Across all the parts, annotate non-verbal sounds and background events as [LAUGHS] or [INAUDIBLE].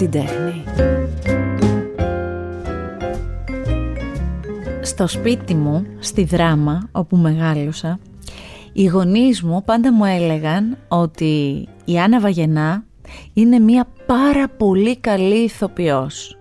την τέχνη. Στο σπίτι μου, στη δράμα, όπου μεγάλωσα, οι γονείς μου πάντα μου έλεγαν ότι η Άννα Βαγενά είναι μια πάρα πολύ καλή ηθοποιός.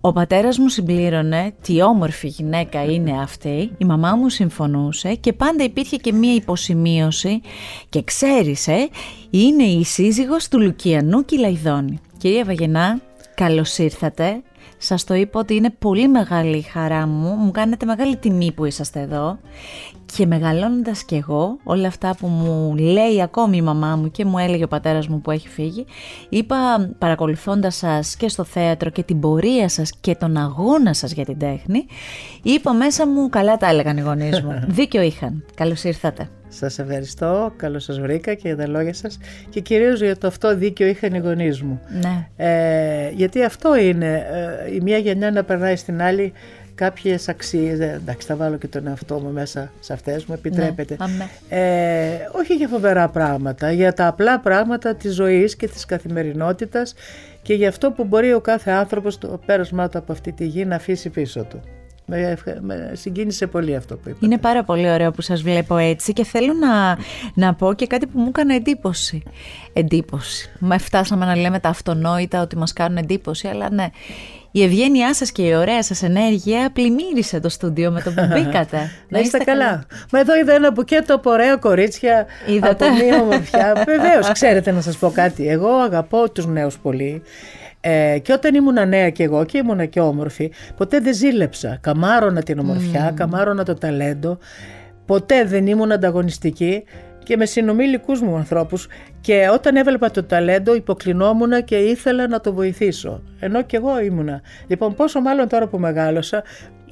Ο πατέρας μου συμπλήρωνε τι όμορφη γυναίκα είναι αυτή, η μαμά μου συμφωνούσε και πάντα υπήρχε και μία υποσημείωση και ξέρεις ε, είναι η σύζυγος του Λουκιανού Κυλαϊδόνη. Κυρία Βαγενά, καλώς ήρθατε. Σας το είπα ότι είναι πολύ μεγάλη η χαρά μου, μου κάνετε μεγάλη τιμή που είσαστε εδώ. Και μεγαλώνοντας κι εγώ όλα αυτά που μου λέει ακόμη η μαμά μου και μου έλεγε ο πατέρας μου που έχει φύγει είπα παρακολουθώντας σας και στο θέατρο και την πορεία σας και τον αγώνα σας για την τέχνη είπα μέσα μου καλά τα έλεγαν οι γονείς μου. [LAUGHS] Δίκιο είχαν. Καλώς ήρθατε σας ευχαριστώ, καλώς σας βρήκα και για τα λόγια σας και κυρίως για το αυτό δίκιο είχαν οι γονείς μου. Ναι. Ε, γιατί αυτό είναι, ε, η μία γενιά να περνάει στην άλλη κάποιες αξίες, ε, εντάξει θα βάλω και τον εαυτό μου μέσα σε αυτές, μου επιτρέπετε. Ναι, ε, όχι για φοβερά πράγματα, για τα απλά πράγματα της ζωής και της καθημερινότητας και για αυτό που μπορεί ο κάθε άνθρωπος το πέρασμά του από αυτή τη γη να αφήσει πίσω του. Με, με συγκίνησε πολύ αυτό που είπατε. Είναι πάρα πολύ ωραίο που σας βλέπω έτσι και θέλω να, να πω και κάτι που μου έκανε εντύπωση. Εντύπωση. Μα φτάσαμε να λέμε τα αυτονόητα ότι μας κάνουν εντύπωση, αλλά ναι. Η ευγένειά σας και η ωραία σας ενέργεια πλημμύρισε το στούντιο με το που [LAUGHS] μπήκατε. να είστε καλά. Μα εδώ είδα ένα μπουκέτο από ωραία κορίτσια, Είδατε. από μία ομορφιά. [LAUGHS] Βεβαίως, ξέρετε να σας πω κάτι. Εγώ αγαπώ τους νέους πολύ. Ε, και όταν ήμουν νέα και εγώ και ήμουν και όμορφη, ποτέ δεν ζήλεψα. Καμάρωνα την ομορφιά, mm. καμάρωνα το ταλέντο. Ποτέ δεν ήμουν ανταγωνιστική και με συνομιλικούς μου ανθρώπους και όταν έβλεπα το ταλέντο υποκλεινόμουν και ήθελα να το βοηθήσω. Ενώ και εγώ ήμουνα. Λοιπόν πόσο μάλλον τώρα που μεγάλωσα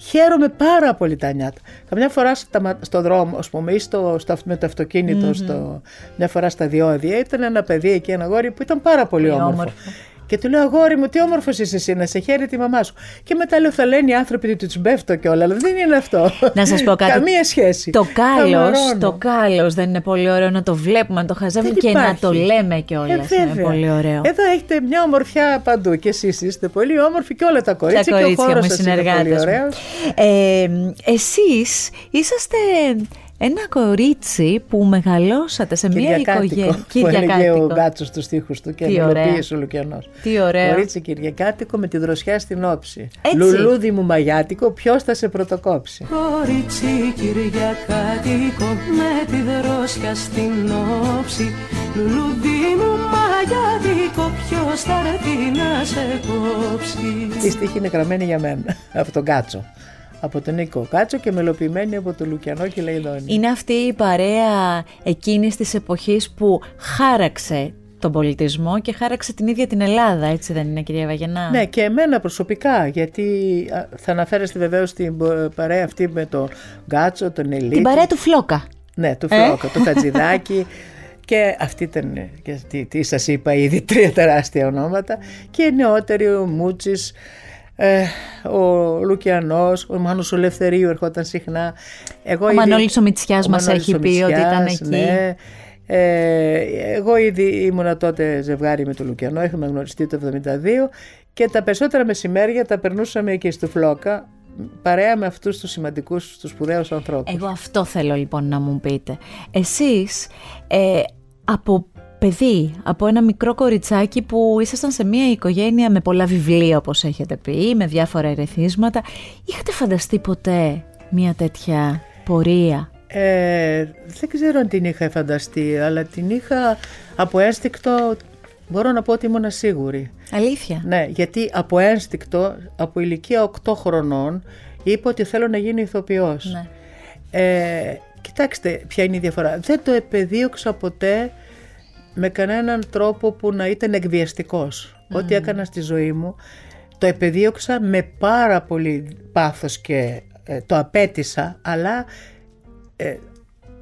χαίρομαι πάρα πολύ τα νιάτα. Καμιά φορά στο δρόμο, ας πούμε, ή στο, στο, με το αυτοκίνητο, mm-hmm. στο, μια φορά στα διόδια, ήταν ένα παιδί εκεί, ένα γόρι που ήταν πάρα πολύ, πολύ όμορφο. όμορφο. Και του λέω, Αγόρι μου, τι όμορφος είσαι εσύ, να σε χαίρει τη μαμά σου. Και μετά λέω, θα λένε οι άνθρωποι ότι τους μπέφτω και όλα, αλλά δεν είναι αυτό. Να σας πω κάτι. Καμία σχέση. Το κάλος, το κάλος δεν είναι πολύ ωραίο να το βλέπουμε, να το χαζεύουμε και να το λέμε κιόλας. Ε, είναι πολύ ωραίο. Εδώ έχετε μια ομορφιά παντού και εσείς είστε πολύ όμορφοι και όλα τα κορίτσια. Τα κορίτσια μου, συνεργάτες. Ε, Εσείς είσαστε ένα κορίτσι που μεγαλώσατε σε μια οικογένεια. Που έλεγε ο Γκάτσος στου τοίχου του και μελοποίησε ο Λουκιανός. Τι ωραίο. Κορίτσι Κυριακάτικο με τη δροσιά στην όψη. Έτσι. Λουλούδι μου μαγιάτικο, ποιος θα σε πρωτοκόψει; Κορίτσι Κυριακάτικο με τη δροσιά στην όψη. Λουλούδι μου μαγιάτικο, ποιος θα έρθει να σε κόψει. Η στίχη είναι γραμμένη για μένα [LAUGHS] από τον Γκάτσο από τον Νίκο Κάτσο και μελοποιημένη από τον Λουκιανό και Λαϊδόνη. Είναι αυτή η παρέα εκείνης της εποχής που χάραξε τον πολιτισμό και χάραξε την ίδια την Ελλάδα, έτσι δεν είναι κυρία Βαγενά; Ναι και εμένα προσωπικά, γιατί θα αναφέρεστε βεβαίως την παρέα αυτή με τον Γκάτσο, τον Ελίτη. Την παρέα του Φλόκα. Ναι, του Φλόκα, ε; του Χατζηδάκη. [LAUGHS] Και αυτή ήταν, και τι, τι σας είπα ήδη, τρία τεράστια ονόματα. Και νεότεροι ο Μούτσης, ε, ο Λουκιανός, ο Μάνος ο Λευθερίου ερχόταν συχνά. Εγώ ο ήδη, Μανώλης ο Μητσιάς μας έχει πει ότι ήταν εκεί. Ναι. Ε, εγώ ήδη ήμουνα τότε ζευγάρι με τον Λουκιανό, είχαμε γνωριστεί το 1972 και τα περισσότερα μεσημέρια τα περνούσαμε εκεί στο Φλόκα παρέα με αυτούς τους σημαντικούς, τους σπουδαίους ανθρώπους. Εγώ αυτό θέλω λοιπόν να μου πείτε. Εσείς ε, από παιδί, από ένα μικρό κοριτσάκι που ήσασταν σε μια οικογένεια με πολλά βιβλία όπως έχετε πει, με διάφορα ερεθίσματα. Είχατε φανταστεί ποτέ μια τέτοια πορεία; Ε, δεν ξέρω αν την είχα φανταστεί, αλλά την είχα από ένστικτο, μπορώ να πω ότι ήμουν σίγουρη. Αλήθεια; Ναι, γιατί από ένστικτο, από ηλικία 8 χρονών, είπα ότι θέλω να γίνω ηθοποιός. Ναι. Ε, κοιτάξτε ποια είναι η διαφορά. Δεν το επεδίωξα ποτέ με κανέναν τρόπο που να ήταν εκβιαστικός. Ό,τι έκανα στη ζωή μου το επεδίωξα με πάρα πολύ πάθος και ε, το απέτησα, αλλά ε,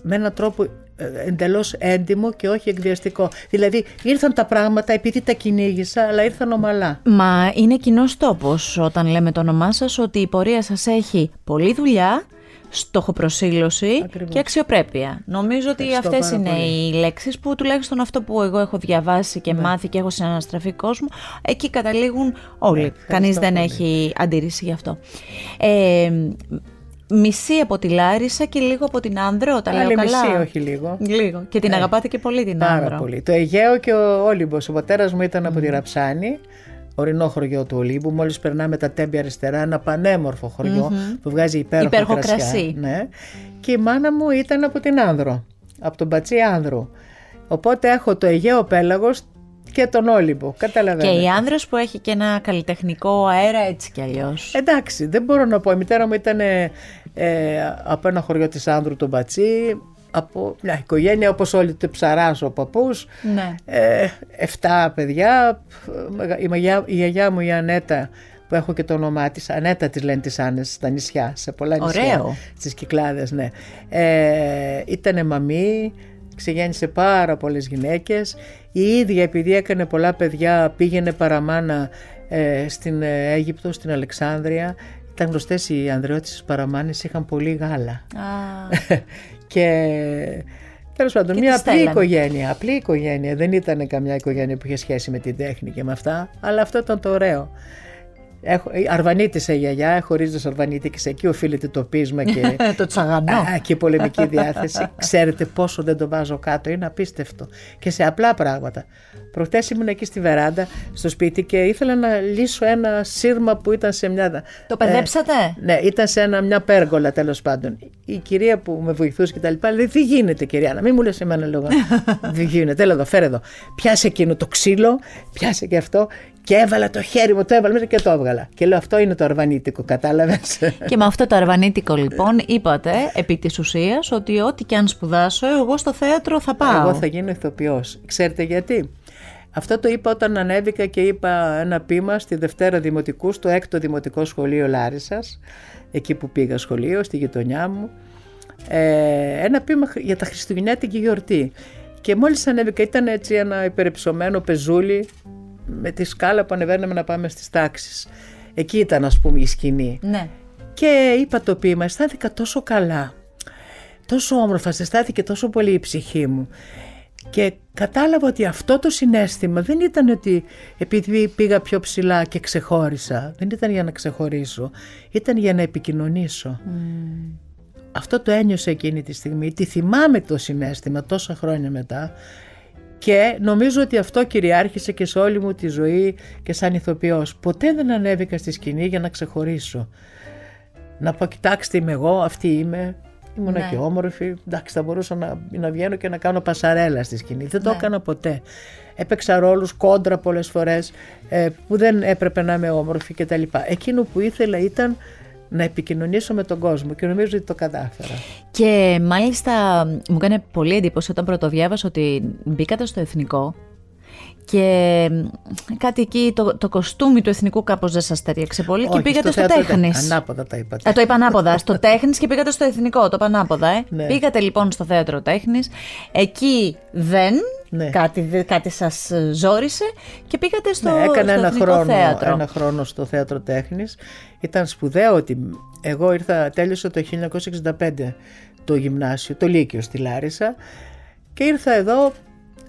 με έναν τρόπο ε, εντελώς έντιμο και όχι εκβιαστικό. Δηλαδή ήρθαν τα πράγματα επειδή τα κυνήγησα, αλλά ήρθαν ομαλά. Μα είναι κοινός τόπος όταν λέμε το όνομά σας ότι η πορεία σας έχει πολλή δουλειά, στοχοπροσύλωση Ακριβώς. και αξιοπρέπεια. Νομίζω ότι Ευχαριστώ αυτές πάρα είναι πολύ. οι λέξεις που τουλάχιστον αυτό που εγώ έχω διαβάσει και μάθει και έχω συναναστραφεί κόσμο, εκεί καταλήγουν όλοι. Ναι, ευχαριστώ Κανείς δεν πολύ. έχει αντίρρηση γι' αυτό. Ε, μισή από τη Λάρισα και λίγο από την Άνδρο, τα λέω Άλλη καλά; μισή, όχι λίγο. Λίγο. Και την Ναι. αγαπάτε και πολύ την Πάρα Άνδρο. πολύ. Το Αιγαίο και ο Όλυμπος. Ο πατέρας μου ήταν από τη Ραψάνη, ορεινό χωριό του Ολύμπου. Μόλις περνάμε τα τέμπια αριστερά, ένα πανέμορφο χωριό που βγάζει υπέροχο, Υπέροχο κρασιά. κρασί. Ναι. Και η μάνα μου ήταν από την Άνδρο, από τον Πατσί Άνδρου. Οπότε έχω το Αιγαίο πέλαγος και τον Όλυμπο. Και Καταλαβαίνετε. η Άνδρος που έχει και ένα καλλιτεχνικό αέρα έτσι κι αλλιώς. Εντάξει, δεν μπορώ να πω. Η μητέρα μου ήταν ε, από ένα χωριό της Άνδρου τον Πατσί, από μια οικογένεια όπως όλοι του Ψαράς ο παππούς. ναι. Ε, εφτά παιδιά. Η, μαγιά, η γιαγιά μου η Ανέτα που έχω και το όνομά της, Ανέτα της λένε τις Άννες στα νησιά, σε πολλά νησιά. Ωραίο. Στις Κυκλάδες, ναι. Ε, ήτανε μαμή, ξεγέννησε πάρα πολλές γυναίκες. Η ίδια επειδή έκανε πολλά παιδιά πήγαινε παραμάνα ε, στην ε, Αίγυπτο, στην Αλεξάνδρεια. Ήταν γνωστές οι ανδρεώτες παραμάνες, είχαν πολύ γάλα. Α, [LAUGHS] και τέλος πάντων, Και μια τις απλή στέλνανε. οικογένεια. Απλή οικογένεια. Δεν ήταν καμιά οικογένεια που είχε σχέση με την τέχνη και με αυτά, αλλά αυτό ήταν το ωραίο. Έχω, η Αρβανίτησα η γιαγιά, έχω ρίζες Αρβανίτικες, εκεί οφείλεται το πείσμα και, [LAUGHS] το τσαγανό. Α, και η πολεμική διάθεση. Ξέρετε πόσο δεν το βάζω κάτω, είναι απίστευτο. Και σε απλά πράγματα. Προχτές ήμουν εκεί στη βεράντα, στο σπίτι και ήθελα να λύσω ένα σύρμα που ήταν σε μια... Το παιδέψατε; Ναι, ήταν σε ένα, μια πέργολα τέλος πάντων. Η κυρία που με βοηθούσε και τα λοιπά λέει: Δεν γίνεται, κυρία, να μην μου λες εμένα λόγω. [LAUGHS] Δεν γίνεται, έλα εδώ, φέρε εδώ. Πιάσε εκείνο το ξύλο, πιάσε και αυτό. Και έβαλα το χέρι μου, το έβαλα μέσα και το έβγαλα. Και λέω: Αυτό είναι το αρβανίτικο, κατάλαβες. Και με αυτό το αρβανίτικο λοιπόν είπατε επί της ουσίας ότι ό,τι και αν σπουδάσω εγώ στο θέατρο θα πάω. Εγώ θα γίνω ηθοποιός. Ξέρετε γιατί; Αυτό το είπα όταν ανέβηκα και είπα ένα ποίημα στη Δευτέρα Δημοτικού, στο έκτο Δημοτικό Σχολείο Λάρισας, εκεί που πήγα σχολείο, στη γειτονιά μου. Ε, ένα ποίημα για τα Χριστουγεννιάτικη γιορτή. Και μόλις ανέβηκα ήταν έτσι ένα υπερυψωμένο πεζούλι με τη σκάλα που ανεβαίναμε να πάμε στις τάξεις. Εκεί ήταν ας πούμε η σκηνή. Ναι. Και είπα το ποίημα, αισθάνθηκα τόσο καλά, τόσο όμορφα, αισθάνθηκε τόσο πολύ η ψυχή μου. Και κατάλαβα ότι αυτό το συνέστημα δεν ήταν ότι επειδή πήγα πιο ψηλά και ξεχώρισα, δεν ήταν για να ξεχωρίσω, ήταν για να επικοινωνήσω. Αυτό το ένιωσα εκείνη τη στιγμή, τη θυμάμαι το συνέστημα τόσα χρόνια μετά και νομίζω ότι αυτό κυριάρχησε και σε όλη μου τη ζωή και σαν ηθοποιός. Ποτέ δεν ανέβηκα στη σκηνή για να ξεχωρίσω. Να πω, κοιτάξτε είμαι εγώ, αυτή είμαι, ήμουνα Ναι. και όμορφη. Εντάξει, θα μπορούσα να, να βγαίνω και να κάνω πασαρέλα στη σκηνή. Δεν το Ναι. έκανα ποτέ. Έπαιξα ρόλους κόντρα πολλές φορές ε, που δεν έπρεπε να είμαι όμορφη κτλ. Εκείνο που ήθελα ήταν να επικοινωνήσω με τον κόσμο και νομίζω ότι το κατάφερα. Και μάλιστα μου έκανε πολύ εντύπωση όταν πρωτοδιάβασα ότι μπήκατε στο εθνικό και κάτι εκεί το, το κοστούμι του εθνικού κάπως δεν σας ταιριάξε πολύ και Όχι, πήγατε στο, θέατρο δεν- τέχνης. Ανάποδα τα είπατε. Α, το είπα ανάποδα. Στο [LAUGHS] τέχνης και πήγατε στο εθνικό. Το είπα ανάποδα, ε. Ναι. Πήγατε λοιπόν στο θέατρο τέχνης. Εκεί δεν. Ναι. Κάτι, δε- κάτι σας ζόρισε και πήγατε στο, ναι, έκανα στο ένα εθνικό χρόνο, θέατρο. ένα χρόνο στο θέατρο τέχνης. Ήταν σπουδαίο ότι εγώ ήρθα, τέλειωσα το 1965 το γυμνάσιο, το Λύκειο στη Λάρισα και ήρθα εδώ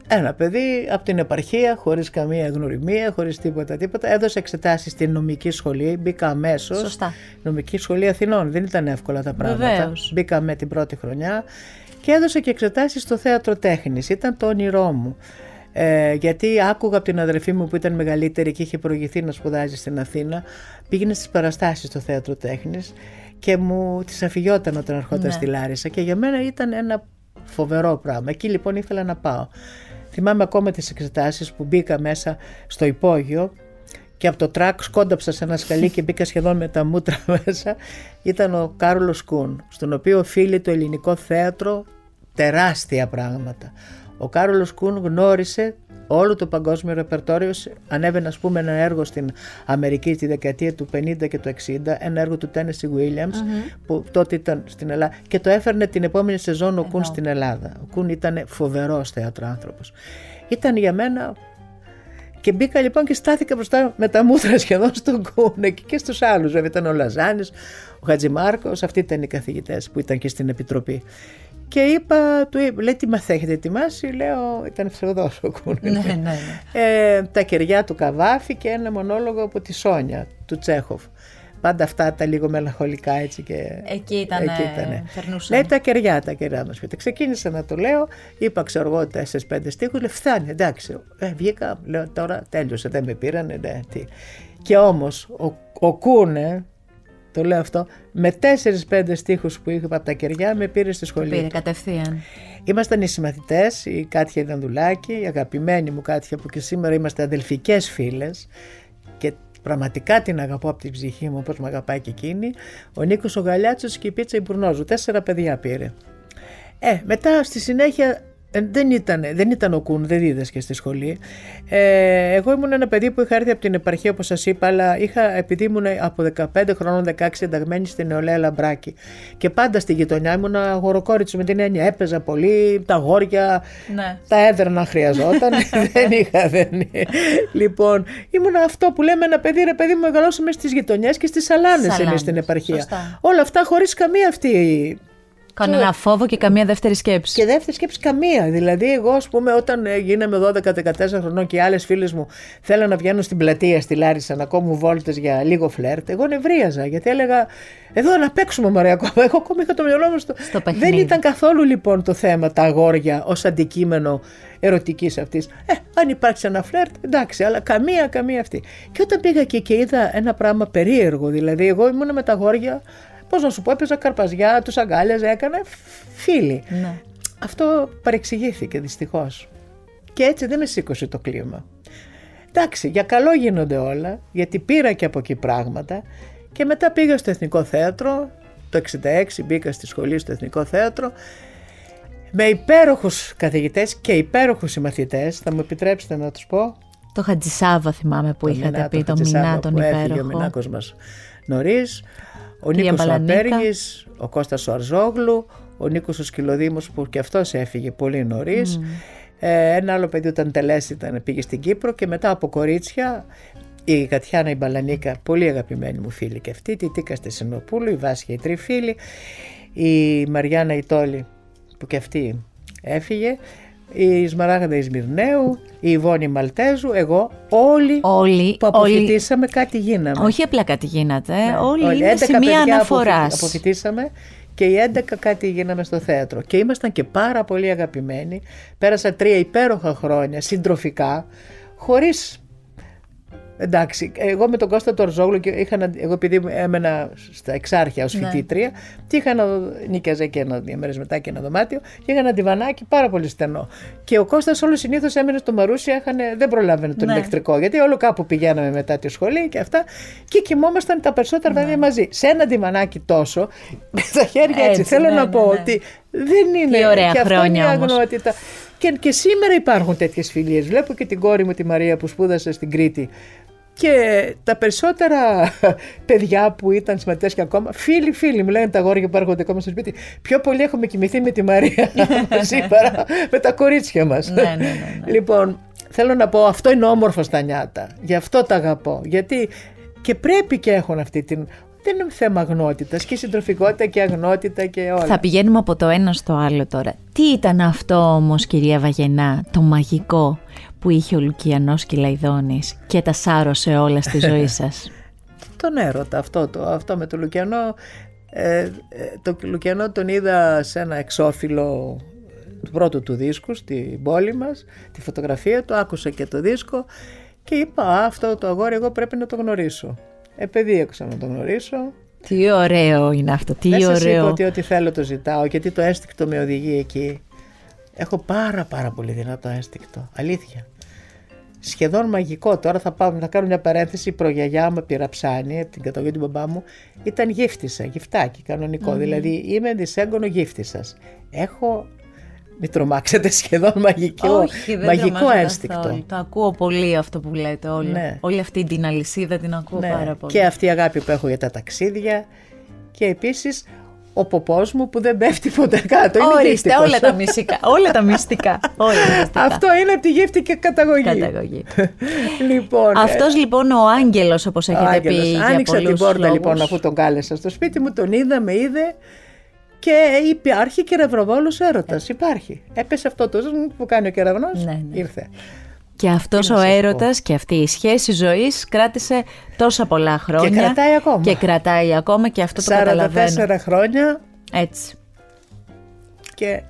ένα παιδί από την επαρχία, χωρίς καμία γνωριμία, χωρίς τίποτα τίποτα. Έδωσε εξετάσεις στην νομική σχολή, μπήκα αμέσως. Σωστά. Νομική σχολή Αθηνών, δεν ήταν εύκολα τα πράγματα. Βεβαίως. Μπήκα με την πρώτη χρονιά και έδωσε και εξετάσεις στο θέατρο τέχνης. Ήταν το όνειρό μου. Ε, γιατί άκουγα από την αδερφή μου που ήταν μεγαλύτερη και είχε προηγηθεί να σπουδάζει στην Αθήνα, πήγαινε στις παραστάσεις στο θέατρο τέχνης και μου τις αφηγιόταν όταν ερχόταν Ναι. στη Λάρισα και για μένα ήταν ένα φοβερό πράγμα. Εκεί λοιπόν ήθελα να πάω. Θυμάμαι ακόμα τις εξετάσεις που μπήκα μέσα στο υπόγειο και από το τρακ σκόνταψα σε ένα σκαλί και μπήκα σχεδόν με τα μούτρα [LAUGHS] μέσα. Ήταν ο Κάρολος Κούν, στον οποίο οφείλει το ελληνικό θέατρο τεράστια πράγματα. Ο Κάρολος Κούν γνώρισε όλο το παγκόσμιο ρεπερτόριο. Ανέβαινε, ας πούμε, ένα έργο στην Αμερική τη δεκαετία του 50 και του 60, ένα έργο του Tennessee Williams, που τότε ήταν στην Ελλάδα, και το έφερνε την επόμενη σεζόν ο Κούν στην Ελλάδα. Ο Κούν ήταν φοβερός θεατράνθρωπος. Ήταν για μένα Και μπήκα λοιπόν και στάθηκα μπροστά με τα μούτρα σχεδόν στον κούνε και, και στους άλλους. Βέβαια ήταν ο Λαζάνης, ο Χατζημάρκος, αυτοί ήταν οι καθηγητές που ήταν και στην Επιτροπή. Και είπα, του είπα, λέει τι μας έχετε ετοιμάσει, λέω, ήταν ψευδός ο Κούνε. Ναι, ναι, ναι. Ε, τα κεριά του Καβάφη και ένα μονόλογο από τη Σόνια, του Τσέχοφ. Πάντα αυτά τα λίγο μελαγχολικά έτσι και. Εκεί ήταν. Εκεί ήτανε. Περνούσαν. Λέει τα κεριά, τα κεριά μας πείτε. Ξεκίνησα να το λέω, είπα ξέρω εγώ 4-5 στίχους, λέει φτάνει, εντάξει. Ε, βγήκα, λέω τώρα τέλειωσε, δεν με πήρανε, ναι, τι. Και όμως ο, ο Κούνε, το λέω αυτό, με 4-5 στίχους που είχα από τα κεριά με πήρε στη σχολή. Πήρε του. κατευθείαν. Ήμασταν οι συμμαθητές, η Κάτια Ιδανδουλάκη, η αγαπημένη μου Κάτια που και σήμερα είμαστε αδελφικές φίλες και πραγματικά την αγαπώ από την ψυχή μου όπως με αγαπάει και εκείνη. Ο Νίκος ο Γαλιάτσος και η Πίτσα Ιμπουρνόζου. Τέσσερα παιδιά πήρε. Ε, μετά στη συνέχεια ε, δεν ήταν, δεν ήταν ο Κούν, δεν δίδασκε στη σχολή. Ε, εγώ ήμουν ένα παιδί που είχα έρθει από την επαρχία, όπως σας είπα, αλλά είχα, επειδή ήμουν από 15 χρόνων, 16 ενταγμένη στην νεολαία Λαμπράκη. Και πάντα στη γειτονιά ήμουν αγοροκόριτσο με την έννοια. Έπαιζα πολύ, τα γόρια, Ναι. τα έδρανα χρειαζόταν. [LAUGHS] δεν είχα, δεν Λοιπόν, ήμουν αυτό που λέμε ένα παιδί, ρε παιδί μου, μεγαλώσαμε στις γειτονιές και στις σαλάνες Σαλάνες, εμεί στην επαρχία. σωστά. Όλα αυτά χωρίς καμία αυτή Κανένα φόβο και καμία δεύτερη σκέψη. και δεύτερη σκέψη καμία. Δηλαδή, εγώ, ας πούμε, όταν ε, γίναμε 12-14 χρονών και οι άλλες φίλες μου θέλαν να βγαίνουν στην πλατεία στη Λάρισα να κόμουν βόλτες για λίγο φλερτ, εγώ νευρίαζα. Γιατί έλεγα, Εδώ να παίξουμε μωρέ ακόμα. Εγώ ακόμα είχα το μυαλό μου στο. Στο παιχνίδι. Δεν ήταν καθόλου λοιπόν το θέμα τα αγόρια ως αντικείμενο ερωτικής αυτής. Ε, αν υπάρξει ένα φλερτ, εντάξει, αλλά καμία, καμία αυτή. Και όταν πήγα εκεί και είδα ένα πράγμα περίεργο, δηλαδή, εγώ ήμουν με τα αγόρια. Πώς να σου πω, έπαιζα καρπαζιά, τους αγκάλιαζα, έκανα φίλοι. Ναι. Αυτό παρεξηγήθηκε δυστυχώς. Και έτσι δεν με σήκωσε το κλίμα. Εντάξει, για καλό γίνονται όλα, γιατί πήρα και από εκεί πράγματα και μετά πήγα στο Εθνικό Θέατρο, το 66 μπήκα στη σχολή στο Εθνικό Θέατρο, με υπέροχους καθηγητές και υπέροχους συμμαθητές, θα μου επιτρέψετε να τους πω; Το Χατζησάβα θυμάμαι που Το είχατε Μινά, πει, το Χατζησάβα Μινά τον που έφυγε ο υπέροχο. Μινάκος μας νωρίς, ο Κυρία Νίκος ο Μπαλανίκα. Απέργης, ο Κώστας ο Αρζόγλου, ο Νίκος ο Σκυλοδήμος που και αυτός έφυγε πολύ νωρίς. Ε, ένα άλλο παιδί όταν τελές ήταν, πήγε στην Κύπρο και μετά από κορίτσια η Κατιάνα η Μπαλανίκα, πολύ αγαπημένη μου φίλη και αυτή, τη Τίκα Στεσινοπούλου, η Βάσια η Τριφίλη, η Μαριάννα η Τόλη που και αυτή έφυγε, η Σμαράγδα Ισμυρνέου, η Ιβόνη Μαλτέζου, εγώ, όλοι Όλοι, που όλοι, αποφοιτήσαμε κάτι γίναμε. όχι απλά κάτι γίνατε, Ναι, όλοι, όλοι. είναι 11 σημεία παιδιά αναφοράς. αποφοι- Αποφοιτήσαμε και οι 11 κάτι γίναμε στο θέατρο. Και ήμασταν και πάρα πολύ αγαπημένοι. Πέρασα τρία υπέροχα χρόνια συντροφικά, χωρίς... Εντάξει, εγώ με τον Κώστα Τορζόγλου και είχα να, εγώ επειδή έμενα στα εξάρχεια ως Ναι. φοιτήτρια και είχα να νίκιαζα και ένα δύο μέρες μετά και ένα δωμάτιο και είχα ένα διβανάκι πάρα πολύ στενό. Και ο Κώστας όλο συνήθως έμενε στο Μαρούσι, είχαν, δεν προλάβαινε τον Ναι. ηλεκτρικό γιατί όλο κάπου πηγαίναμε μετά τη σχολή και αυτά και κοιμόμασταν τα περισσότερα Ναι. παιδιά μαζί. Σε ένα διβανάκι τόσο, [LAUGHS] με τα χέρια έτσι. Έτσι, Θέλω ναι, να ναι, πω ναι. ότι δεν είναι. Τι ωραία και αυτό είναι η χρόνια όμως. αγνότητα. Και, και σήμερα υπάρχουν τέτοιες φιλίες. Βλέπω και την κόρη μου τη Μαρία που σπούδασε στην Κρήτη. Και τα περισσότερα [LAUGHS] παιδιά που ήταν συμμετέ και ακόμα, φίλοι, φίλοι, μου λένε τα αγόρια που έρχονται ακόμα στο σπίτι. Πιο πολύ έχουμε κοιμηθεί με τη Μαρία [LAUGHS] μαζί παρά με τα κορίτσια μας. Ναι, ναι, ναι, ναι. Λοιπόν, θέλω να πω, αυτό είναι όμορφο στα νιάτα. Γι' αυτό τα αγαπώ. Γιατί και πρέπει και έχουν αυτή την. Δεν είναι θέμα αγνότητας και συντροφικότητα και αγνότητα και όλα. Θα πηγαίνουμε από το ένα στο άλλο τώρα. Τι ήταν αυτό όμως κυρία Βαγενά, το μαγικό που είχε ο Λουκιανός Κυλαϊδόνης και τα σάρωσε όλα στη ζωή [LAUGHS] σας; τον έρωτα αυτό, το, αυτό με το Λουκιανό. Ε, ε, το Λουκιανό τον είδα σε ένα εξώφυλλο του πρώτου του δίσκου στην πόλη μας, τη φωτογραφία του, άκουσα και το δίσκο και είπα «Α, αυτό το αγόρι εγώ πρέπει να το γνωρίσω. Επεδίωξα να το γνωρίσω. τι ωραίο είναι αυτό, τι Δεν σας είπα ωραίο. ότι ό,τι θέλω το ζητάω γιατί το αίσθηκτο με οδηγεί εκεί. Έχω πάρα πάρα πολύ δυνατό αίσθηκτο, αλήθεια. Σχεδόν μαγικό. Τώρα θα, πάω, θα κάνω μια παρένθεση. Η προγιαγιά μου πυραψάνη από την καταγωγή του μπαμπά μου ήταν γύφτισσα, γυφτάκι κανονικό. Δηλαδή είμαι δυσέγγωνο γύφτισσας. Έχω, μην τρομάξετε, σχεδόν μαγικό, Όχι, δεν μαγικό τρομάζω αίσθηκτο. καθόλου. Το ακούω πολύ αυτό που λέτε όλοι. Ναι. Όλη αυτή την αλυσίδα την ακούω Ναι, πάρα πολύ. Και αυτή η αγάπη που έχω για τα ταξίδια και επίσης ο ποπός μου που δεν πέφτει ποτέ κάτω. Είναι Ορίστε, δίκτυκος. όλα τα μυστικά. όλα τα μυστικά. Όλα τα μυστικά. Αυτό είναι από τη γεύτη και καταγωγή. Καταγωγή. [LAUGHS] λοιπόν, Αυτός λοιπόν ο άγγελος όπως ο έχετε Άγγελος. πει για Άνοιξα την πολλούς πόρτα λόγους. λοιπόν αφού τον κάλεσα στο σπίτι μου, τον είδα, με είδε και υπάρχει κεραυνοβόλος έρωτας. Υπάρχει. Έπεσε αυτό το ζουν που κάνει ο κεραυνός, Ναι, ναι. ήρθε. Και αυτός Τι να ο σας πω. έρωτας και αυτή η σχέση ζωής κράτησε τόσα πολλά χρόνια. κρατάει ακόμα. Και κρατάει ακόμα και αυτό το 44 καταλαβαίνω. χρόνια Έτσι. και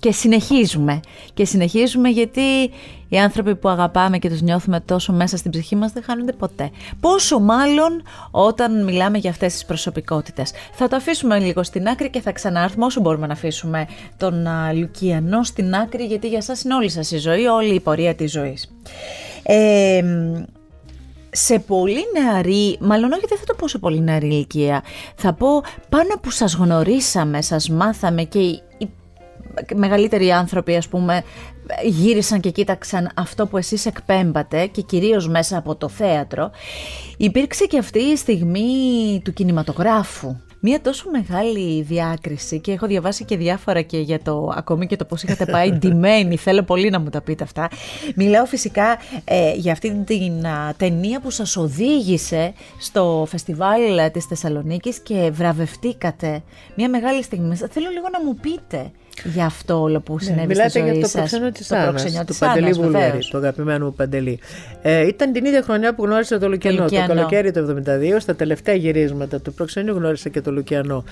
Και συνεχίζουμε. Και συνεχίζουμε γιατί οι άνθρωποι που αγαπάμε και τους νιώθουμε τόσο μέσα στην ψυχή μας δεν χάνονται ποτέ. Πόσο μάλλον όταν μιλάμε για αυτές τις προσωπικότητες. Θα το αφήσουμε λίγο στην άκρη και θα ξανάρθουμε όσο μπορούμε να αφήσουμε τον α, Λουκιανό στην άκρη γιατί για σας είναι όλη σας η ζωή, όλη η πορεία της ζωής. Ε, μ, σε πολύ νεαρή, μάλλον όχι δεν θα το πω σε πολύ νεαρή ηλικία, θα πω πάνω που σας γνωρίσαμε, σας μάθαμε και οι, οι μεγαλύτεροι άνθρωποι ας πούμε γύρισαν και κοίταξαν αυτό που εσείς εκπέμπατε και κυρίως μέσα από το θέατρο υπήρξε και αυτή η στιγμή του κινηματογράφου Μία τόσο μεγάλη διάκριση και έχω διαβάσει και διάφορα και για το ακόμη και το πώς είχατε πάει [LAUGHS] ντυμένοι. Θέλω πολύ να μου τα πείτε αυτά. Μιλάω φυσικά ε, για αυτή την α, ταινία που σας οδήγησε στο φεστιβάλ της Θεσσαλονίκης και βραβευτήκατε. Μία μεγάλη στιγμή. Θέλω λίγο να μου πείτε για αυτό όλο που συνέβη Ναι, Μιλάτε στη ζωή για το σας. προξενιό της Το Άννας, προξενιό του της Παντελή Άννας, Βουλγαρή, βεβαίως. του αγαπημένου μου Παντελή. Ε, ήταν την ίδια χρονιά που γνώρισα το Λουκιανό. Το, Λουκιανό. καλοκαίρι του 1972, στα τελευταία γυρίσματα του προξενιού γνώρισα και το Λουκιανό.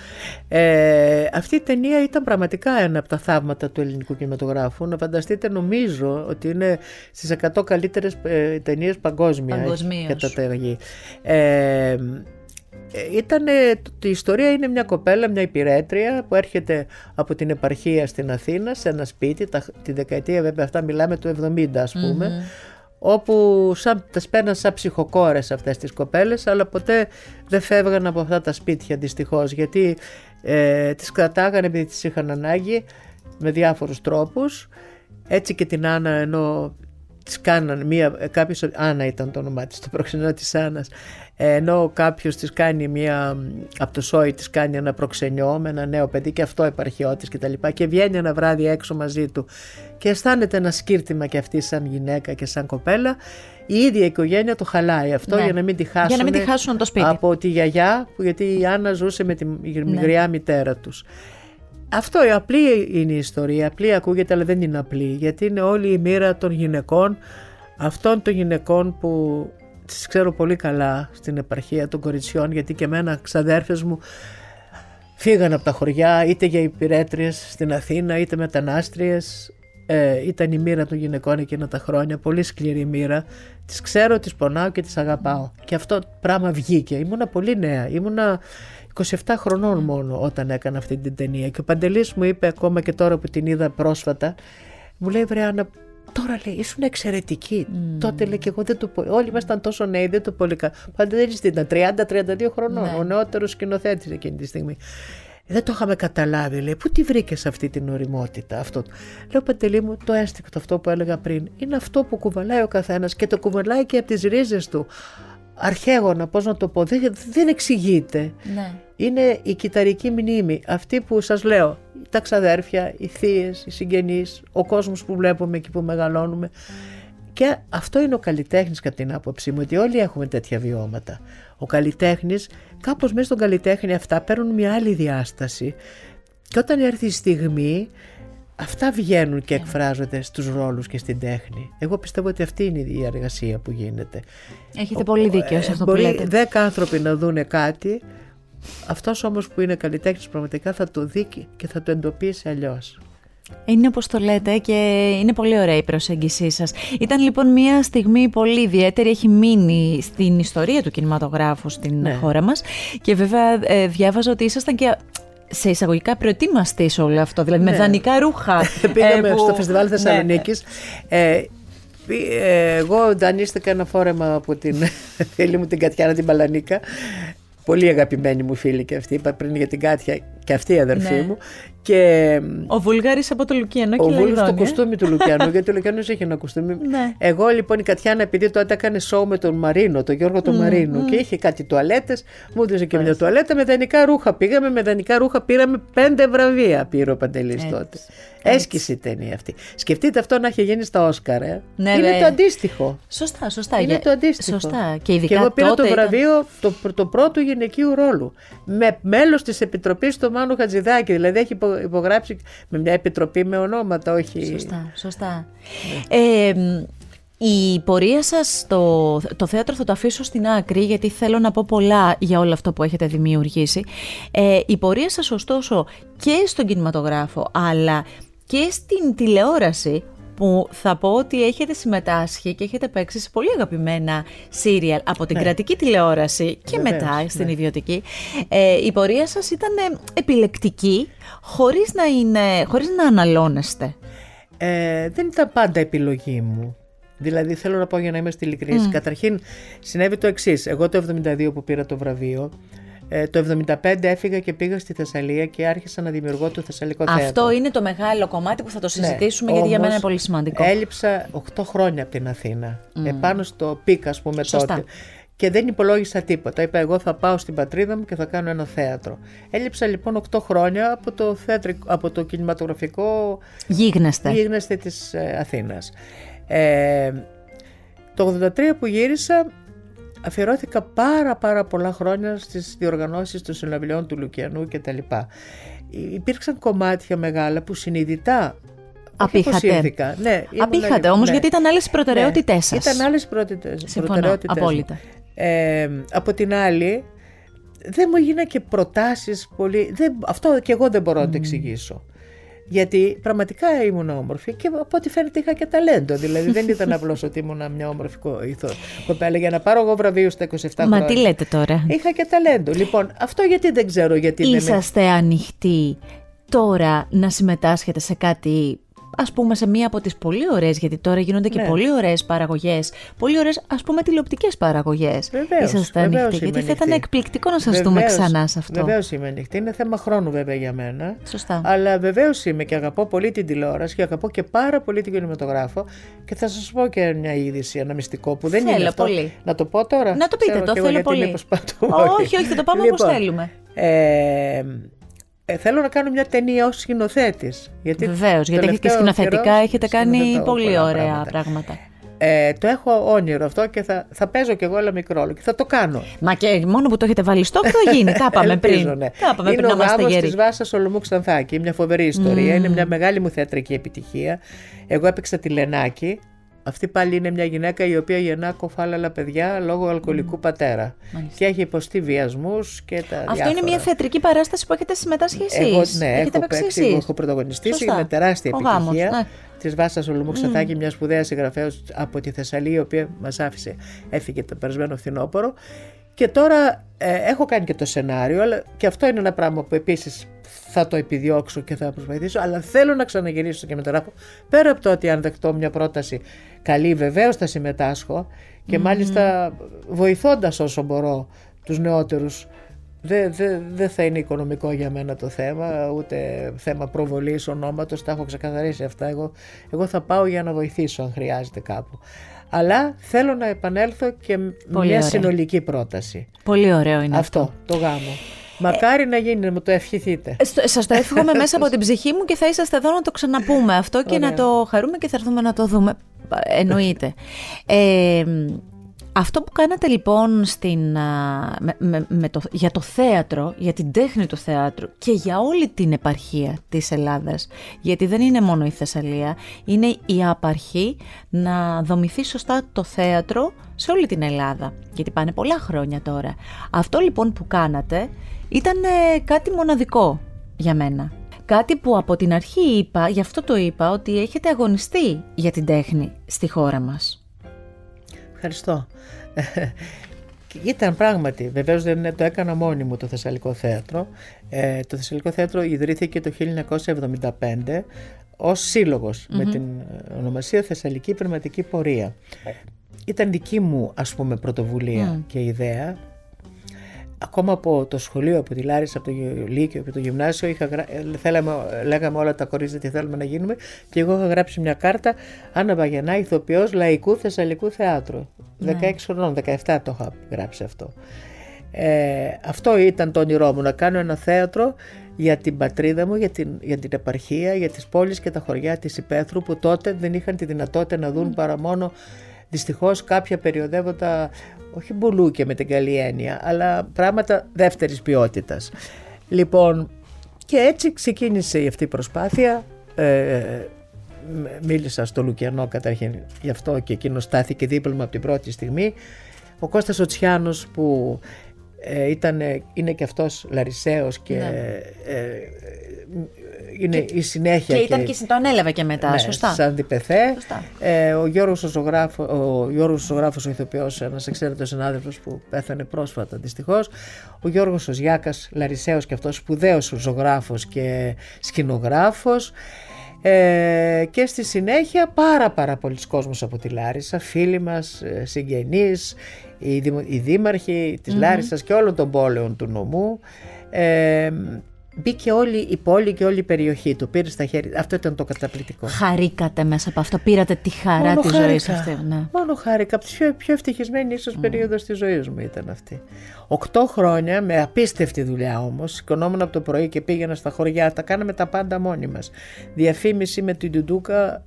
Ε, αυτή η ταινία ήταν πραγματικά ένα από τα θαύματα του ελληνικού κινηματογράφου. Να φανταστείτε, νομίζω ότι είναι στις 100 καλύτερες ε, ταινίες παγκόσμια. έχει Παγκοσμίως. καταταγή. Ε, ε, Ήτανε, η ιστορία είναι μια κοπέλα, μια υπηρέτρια που έρχεται από την επαρχία στην Αθήνα σε ένα σπίτι, τα, τη δεκαετία βέβαια αυτά μιλάμε του 70 ας πούμε, όπου σαν, τα σπέρναν σαν ψυχοκόρες αυτές τις κοπέλες, αλλά ποτέ δεν φεύγαν από αυτά τα σπίτια δυστυχώς, γιατί ε, τις κρατάγανε επειδή τις είχαν ανάγκη με διάφορους τρόπους, έτσι και την Άννα ενώ της κάναν μία, ε, κάποιος, Άννα ήταν το όνομά της, το προξενό της Άννας, ε, ενώ κάποιος της κάνει μία, από το σόι της κάνει ένα προξενιό με ένα νέο παιδί και αυτό επαρχιώτης και τα λοιπά και βγαίνει ένα βράδυ έξω μαζί του και αισθάνεται ένα σκύρτημα και αυτή σαν γυναίκα και σαν κοπέλα η ίδια η οικογένεια το χαλάει αυτό Ναι. για να μην τη χάσουν, Για να μην τη χάσουν το σπίτι. από τη γιαγιά που- γιατί η Άννα ζούσε με τη Ναι. μικριά μητέρα τους αυτό η απλή είναι η ιστορία, απλή ακούγεται αλλά δεν είναι απλή γιατί είναι όλη η μοίρα των γυναικών αυτών των γυναικών που τις ξέρω πολύ καλά στην επαρχία των κοριτσιών γιατί και εμένα ξαδέρφες μου φύγαν από τα χωριά είτε για υπηρέτριες στην Αθήνα είτε μετανάστριες. Ε, ήταν η μοίρα των γυναικών εκείνα τα χρόνια πολύ σκληρή μοίρα. Τις ξέρω, τις πονάω και τις αγαπάω. Και αυτό πράγμα βγήκε. Ήμουνα πολύ νέα. Ήμουνα 27 χρονών μόνο όταν έκανα αυτή την ταινία και ο Παντελής μου είπε ακόμα και τώρα που την είδα πρόσφατα μου λέει βρε Άννα Τώρα λέει, ήσουν εξαιρετική. Τότε λέει και εγώ δεν το πω. Όλοι ήμασταν τόσο νέοι, δεν το πολύ καλά. Παντελής τι ήταν, 30-32 χρονών. Ναι. Ο νεότερος σκηνοθέτης εκείνη τη στιγμή. Δεν το είχαμε καταλάβει, λέει. Πού τη βρήκες αυτή την οριμότητα, αυτό. Λέω, Παντελή μου, το έστικτο αυτό που έλεγα πριν. Είναι αυτό που κουβαλάει ο καθένας και το κουβαλάει και από τις ρίζες του. Αρχαίγωνα, πώς να το πω, δεν, δεν εξηγείται. Ναι. Είναι η κυταρική μνήμη, αυτή που σας λέω, τα ξαδέρφια, οι θείες, οι συγγενείς, ο κόσμος που βλέπουμε εκεί που μεγαλώνουμε. Και αυτό είναι ο καλλιτέχνης κατά την άποψή μου, ότι όλοι έχουμε τέτοια βιώματα. Ο καλλιτέχνης, κάπως μέσα στον καλλιτέχνη αυτά παίρνουν μια άλλη διάσταση και όταν έρθει η στιγμή, αυτά βγαίνουν και εκφράζονται στους ρόλους και στην τέχνη. Εγώ πιστεύω ότι αυτή είναι η εργασία που γίνεται. Έχετε πολύ δίκιο σε αυτό που Μπορεί λέτε. δέκα άνθρωποι να δούνε κάτι, αυτός όμως που είναι καλλιτέχνης πραγματικά θα το δει και θα το εντοπίσει αλλιώς. Είναι όπως το λέτε και είναι πολύ ωραία η προσέγγισή σας. Ήταν λοιπόν μια στιγμή πολύ ιδιαίτερη, έχει μείνει στην ιστορία του κινηματογράφου στην Ναι. χώρα μας και βέβαια ε, διάβαζα ότι ήσασταν και σε εισαγωγικά προετοίμαστοι σε όλο αυτό, δηλαδή με Ναι. δανεικά ρούχα. [LAUGHS] Πήγαμε ε, που- στο Φεστιβάλ Ναι, Θεσσαλονίκης. Ε, πη- ε, εγώ δανείστηκα ένα φόρεμα από την [LAUGHS] φίλη μου την Κατιάνα την Παλανίκα. Πολύ αγαπημένη μου φίλη και αυτή, είπα πριν για την Κάτια. Και αυτή η αδερφή ναι. μου. Και ο Βούλγαρη από το Λουκιανό και Ο Βούλγαρη στο κοστούμι του Λουκιανού, [LAUGHS] γιατί ο Λουκιανός έχει ένα κοστούμι. ναι. Εγώ λοιπόν η Κατιάνα, επειδή τότε έκανε σοου με τον Μαρίνο, τον Γιώργο τον Μαρίνο, και είχε κάτι τουαλέτες, μου έδωσε και μια τουαλέτα με δανεικά ρούχα. Πήγαμε με δανεικά ρούχα, πήραμε πέντε βραβεία, πήρε ο Παντελής τότε. Έσκησε η ταινία αυτή. Σκεφτείτε αυτό να έχει γίνει στα Όσκαρ. Ε. Ναι, είναι το αντίστοιχο. Σωστά, σωστά. Είναι το αντίστοιχο. Σωστά. Και, ειδικά και εγώ πήρα τότε το βραβείο το, το πρώτο γυναικείου ρόλου. Με μέλος της Επιτροπής του Μάνου Χατζηδάκη. Δηλαδή έχει υπογράψει με μια επιτροπή με ονόματα, όχι. Σωστά, σωστά. Ε, η πορεία σας στο το θέατρο θα το αφήσω στην άκρη γιατί θέλω να πω πολλά για όλο αυτό που έχετε δημιουργήσει. Ε, η πορεία σας ωστόσο και στον κινηματογράφο αλλά και στην τηλεόραση που θα πω ότι έχετε συμμετάσχει και έχετε παίξει σε πολύ αγαπημένα σύριαλ από την ναι. κρατική τηλεόραση και μετά στην ναι. ιδιωτική. Ε, η πορεία σας ήταν επιλεκτική χωρίς να, είναι, χωρίς να αναλώνεστε. Ε, δεν ήταν πάντα επιλογή μου. Δηλαδή θέλω να πω για να είμαι ειλικρινής. Mm. Καταρχήν συνέβη το εξής. Εγώ το 72 που πήρα το βραβείο ε, το 1975 έφυγα και πήγα στη Θεσσαλία και άρχισα να δημιουργώ το Θεσσαλικό Αυτό Θέατρο. Αυτό είναι το μεγάλο κομμάτι που θα το συζητήσουμε ναι, γιατί για μένα είναι πολύ σημαντικό. Έλειψα 8 χρόνια από την Αθήνα. Mm. Επάνω στο peak, ας πούμε, Σωστά. τότε. Και δεν υπολόγισα τίποτα. Είπα εγώ θα πάω στην πατρίδα μου και θα κάνω ένα θέατρο. Έλειψα λοιπόν 8 χρόνια από το, από το κινηματογραφικό γίγνεσθε, γίγνεσθε της ε, Αθήνας. Ε, το 83 που γύρισα αφιερώθηκα πάρα πάρα πολλά χρόνια στις διοργανώσεις των συναυλιών του Λουκιανού και τα λοιπά. Υπήρξαν κομμάτια μεγάλα που συνειδητά Απήχατε. Ναι, Απήχατε όμως ναι. γιατί ήταν άλλες οι προτεραιότητές ναι. σας. Ήταν άλλες προτεραιότητες. Συμφωνώ, απόλυτα. Ε, από την άλλη δεν μου έγιναν και προτάσεις πολύ... Δεν, αυτό και εγώ δεν μπορώ mm. να το εξηγήσω. Γιατί πραγματικά ήμουν όμορφη και από ό,τι φαίνεται είχα και ταλέντο. Δηλαδή δεν ήταν απλώς ότι ήμουν μια όμορφη κοπέλα για να πάρω εγώ βραβείο στα 27 χρόνια. Μα τι λέτε τώρα; Είχα και ταλέντο. Λοιπόν, αυτό γιατί δεν ξέρω γιατί Είσαστε δεν ανοιχτοί τώρα να συμμετάσχετε σε κάτι Α πούμε σε μία από τις πολύ ωραίες, γιατί τώρα γίνονται και ναι. πολύ ωραίες παραγωγές, πολύ ωραίες ας πούμε τηλεοπτικές παραγωγές. Είσαστε ανοιχτοί, γιατί θα ήταν εκπληκτικό να σας δούμε ξανά σε αυτό. Βεβαίως είμαι ανοιχτή, είναι θέμα χρόνου βέβαια για μένα. Σωστά. Αλλά βεβαίως είμαι και αγαπώ πολύ την τηλεόραση και αγαπώ και πάρα πολύ την κινηματογράφο και θα σας πω και μια είδηση, ένα μυστικό που δεν θέλω είναι αυτό. Πολύ. Να το πω τώρα; Να το πείτε, το θέλω πολύ. Όχι, όχι, θα το πάμε λοιπόν, όπω θέλουμε. Ε, ε, θέλω να κάνω μια ταινία ως σκηνοθέτης. Βεβαίως, γιατί έχετε και σκηνοθετικά έχετε κάνει πολύ ωραία πράγματα. πράγματα. Ε, το έχω όνειρο αυτό και θα, θα παίζω κι εγώ αλλά μικρό ρόλο και θα το κάνω. Μα και μόνο που το έχετε βάλει στο θα γίνει. Τα είπαμε πριν. Ναι. Τα είπαμε είναι πριν ο γάμος της Βάσας Σολομού Ξανθάκη. Μια φοβερή ιστορία. Είναι μια μεγάλη μου θεατρική επιτυχία. Εγώ έπαιξα τη Λενάκη αυτή πάλι είναι μια γυναίκα η οποία γεννά κοφάλαλα παιδιά λόγω αλκοολικού πατέρα. Και έχει υποστεί βιασμούς και τα Αυτό διάφορα. είναι μια θεατρική παράσταση που έχετε συμμετάσχει εσείς. Εγώ, ναι, έχω παίξει, εγώ έχω πρωταγωνιστήσει με τεράστια Ο επιτυχία. ναι. Της Βάσας Ολουμού Ξαθάκη, mm. μιας σπουδαίας συγγραφέα από τη Θεσσαλία, η οποία μας άφησε, έφυγε το περασμένο φθινόπωρο. Και τώρα ε, έχω κάνει και το σενάριο, αλλά και αυτό είναι ένα πράγμα που επίσης θα το επιδιώξω και θα προσπαθήσω, αλλά θέλω να ξαναγυρίσω και μεταγράφω. Πέρα από το ότι αν δεχτώ μια πρόταση καλή, βεβαίως θα συμμετάσχω και μάλιστα βοηθώντας όσο μπορώ τους νεότερους. Δεν δε, δε θα είναι οικονομικό για μένα το θέμα, ούτε θέμα προβολής ονόματος. Τα έχω ξεκαθαρίσει αυτά. Εγώ, εγώ θα πάω για να βοηθήσω αν χρειάζεται κάπου. Αλλά θέλω να επανέλθω και με μια συνολική πρόταση. Πολύ ωραίο είναι αυτό. Αυτό, το γάμο. Μακάρι να γίνει, να μου το ευχηθείτε. Σας το εύχομαι μέσα από την ψυχή μου και θα είσαστε εδώ να το ξαναπούμε αυτό και να το χαρούμε και θα έρθουμε να το δούμε. Εννοείται. Ε, αυτό που κάνατε λοιπόν στην, με, με, το, για το θέατρο, για την τέχνη του θέατρου και για όλη την επαρχία της Ελλάδας, γιατί δεν είναι μόνο η Θεσσαλία, είναι η απαρχή να δομηθεί σωστά το θέατρο σε όλη την Ελλάδα, γιατί πάνε πολλά χρόνια τώρα. Αυτό λοιπόν που κάνατε ήταν ε, κάτι μοναδικό για μένα. Κάτι που από την αρχή είπα, γι' αυτό το είπα, ότι έχετε αγωνιστεί για την τέχνη στη χώρα μας. Ευχαριστώ. Ήταν πράγματι, βεβαίως δεν το έκανα μόνη μου το Θεσσαλικό Θέατρο. Ε, το Θεσσαλικό Θέατρο ιδρύθηκε το 1975 ως συλλογος με την ονομασία Θεσσαλική Πνευματική Πορεία. Ήταν δική μου ας πούμε πρωτοβουλία και ιδέα ακόμα από το σχολείο, από τη Λάρισα, από το Λύκειο, από το Γυμνάσιο, είχα, θέλαμε, λέγαμε όλα τα κορίτσια τι θέλουμε να γίνουμε και εγώ είχα γράψει μια κάρτα Άννα Βαγενά, ηθοποιός λαϊκού θεσσαλικού θεάτρου. 16 ναι. χρονών, 17 το είχα γράψει αυτό. Ε, αυτό ήταν το όνειρό μου, να κάνω ένα θέατρο για την πατρίδα μου, για την, για την επαρχία, για τις πόλεις και τα χωριά της Υπέθρου που τότε δεν είχαν τη δυνατότητα να δουν παρά μόνο δυστυχώς κάποια περιοδεύοντα, όχι μπουλούκια με την καλή έννοια, αλλά πράγματα δεύτερης ποιότητας. Λοιπόν, και έτσι ξεκίνησε αυτή η προσπάθεια. Ε, μίλησα στο Λουκιανό καταρχήν γι' αυτό και εκείνος στάθηκε δίπλα μου από την πρώτη στιγμή. Ο Κώστας Οτσιάνος που ε, ήταν, είναι και αυτός Λαρισαίος και ναι. ε, είναι η συνέχεια. Και ήταν και, και τον έλαβε και μετά, ναι, σωστά. Σαν διπεθέ. Ε, ο Γιώργος ο, ζωγράφο, ο, Γιώργος ο ζωγράφος, ο ηθοποιός, ένας εξαίρετος συνάδελφος που πέθανε πρόσφατα δυστυχώς. Ο Γιώργος ο Ζιάκας, Λαρισαίος και αυτός σπουδαίος ζωγράφος και σκηνογράφος. Ε, και στη συνέχεια πάρα πάρα πολλοί κόσμος από τη Λάρισα, φίλοι μας, ε, συγγενείς, οι, οι δήμαρχοι της mm Λάρισας και όλων των πόλεων του νομού. Ε, μπήκε όλη η πόλη και όλη η περιοχή του. Πήρε στα χέρια. Αυτό ήταν το καταπληκτικό. Χαρήκατε μέσα από αυτό. Πήρατε τη χαρά της ζωής αυτή. Ναι. Μόνο χάρηκα. Από τις πιο, πιο ευτυχισμένη ίσως mm. περίοδος της ζωής μου ήταν αυτή. Οκτώ χρόνια με απίστευτη δουλειά όμως. Σηκωνόμουν από το πρωί και πήγαινα στα χωριά. Τα κάναμε τα πάντα μόνοι μας. Διαφήμιση με την Τουντούκα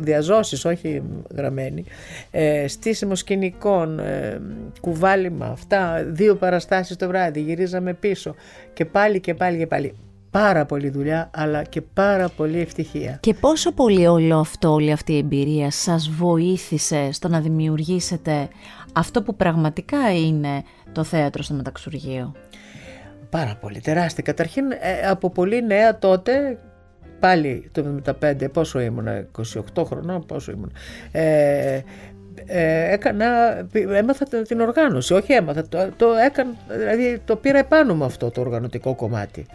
διαζώσεις όχι γραμμένη ε, στήσιμο σκηνικών ε, κουβάλιμα αυτά δύο παραστάσεις το βράδυ γυρίζαμε πίσω και πάλι και πάλι και πάλι πάρα πολύ δουλειά αλλά και πάρα πολύ ευτυχία και πόσο πολύ όλο αυτό όλη αυτή η εμπειρία σας βοήθησε στο να δημιουργήσετε αυτό που πραγματικά είναι το θέατρο στο Μεταξουργείο; Πάρα πολύ, τεράστια. Καταρχήν ε, από πολύ νέα τότε πάλι το 75, πόσο ήμουν, 28 χρονών, πόσο ήμουν. Ε, ε, έκανα, έμαθα την οργάνωση, όχι έμαθα, το, το, έκανα, δηλαδή το πήρα επάνω με αυτό το οργανωτικό κομμάτι.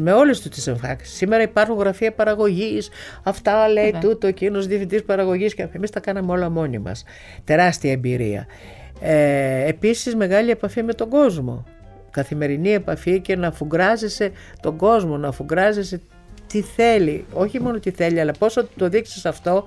Με όλες του τις εμφάνισει. Σήμερα υπάρχουν γραφεία παραγωγής, αυτά λέει ναι. τούτο, εκείνος διευθυντής παραγωγής και εμείς τα κάναμε όλα μόνοι μας. Τεράστια εμπειρία. Ε, Επίσης μεγάλη επαφή με τον κόσμο. Καθημερινή επαφή και να φουγκράζεσαι τον κόσμο, να φουγκράζεσαι τι θέλει, όχι μόνο τι θέλει, αλλά πόσο το δείξεις αυτό,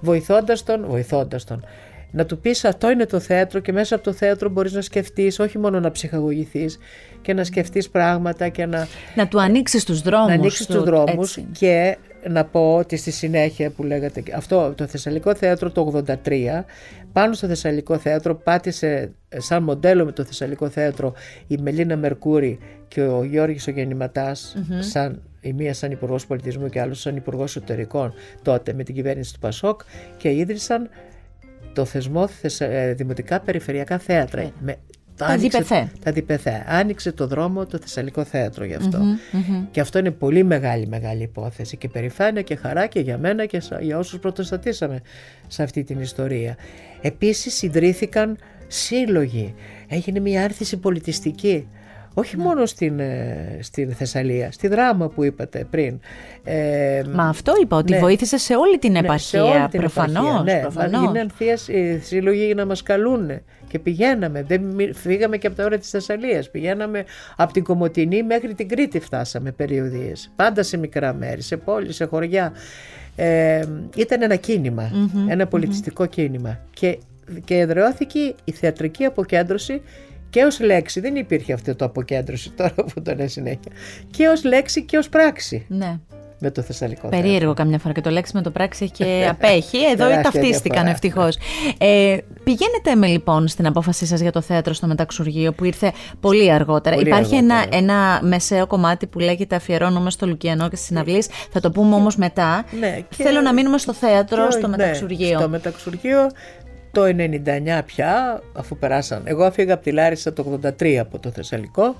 βοηθώντας τον, βοηθώντας τον. Να του πεις αυτό είναι το θέατρο και μέσα από το θέατρο μπορείς να σκεφτείς, όχι μόνο να ψυχαγωγηθείς και να σκεφτείς πράγματα και να... Να του ανοίξεις τους δρόμους. Να ανοίξεις τους δρόμους και να πω ότι στη συνέχεια που λέγατε αυτό το Θεσσαλικό Θέατρο το 83 πάνω στο Θεσσαλικό Θέατρο πάτησε σαν μοντέλο με το Θεσσαλικό Θέατρο η Μελίνα Μερκούρη και ο Γιώργης ο γεννηματας σαν η μία σαν υπουργός πολιτισμού και άλλος σαν υπουργός εσωτερικών τότε με την κυβέρνηση του Πασόκ και ίδρυσαν το θεσμό ε, Δημοτικά Περιφερειακά Θέατρα. Ε, με, τα άνοιξε, Τα διπεθέ. Άνοιξε το δρόμο το Θεσσαλικό Θέατρο γι' αυτο Και αυτό είναι πολύ μεγάλη μεγάλη υπόθεση και περηφάνεια και χαρά και για μένα και για όσους πρωτοστατήσαμε σε αυτή την ιστορία. Επίσης ιδρύθηκαν σύλλογοι. Έγινε μια άρθηση πολιτιστική όχι ναι. μόνο στην, ε, στην Θεσσαλία, στη δράμα που είπατε πριν. Ε, Μα αυτό είπα, ότι ναι. βοήθησε σε όλη την επαρχία, ναι, σε όλη την προφανώς. ναι, προφανώς. Γίναν θείες οι σύλλογοι για να μας καλούν και πηγαίναμε. Δεν, φύγαμε και από τα όρια της Θεσσαλίας. Πηγαίναμε από την Κομωτινή μέχρι την Κρήτη φτάσαμε περιοδίες. Πάντα σε μικρά μέρη, σε πόλεις, σε χωριά. Ε, ήταν ένα ένα πολιτιστικό κίνημα. Και, και εδραιώθηκε η θεατρική αποκέντρωση και ως λέξη, δεν υπήρχε αυτό το αποκέντρωση τώρα που το είναι συνέχεια, και ως λέξη και ως πράξη. Ναι. Με το Θεσσαλικό Περίεργο θέατρο. καμιά φορά και το λέξη με το πράξη έχει και [LAUGHS] απέχει. Εδώ ταυτίστηκαν ευτυχώς. Ε, πηγαίνετε με λοιπόν στην απόφασή σας για το θέατρο στο Μεταξουργείο που ήρθε πολύ αργότερα. Πολύ Υπάρχει Ένα, ένα μεσαίο κομμάτι που λέγεται Αφιερώνουμε στο Λουκιανό και στις συναυλίες. Θα το πούμε όμως μετά. Ναι, Θέλω να μείνουμε στο θέατρο, στο ναι, Μεταξουργείο. Στο Μεταξουργείο το 99 πια, αφού περάσαν, εγώ έφυγα από τη Λάρισα το 83 από το Θεσσαλικό,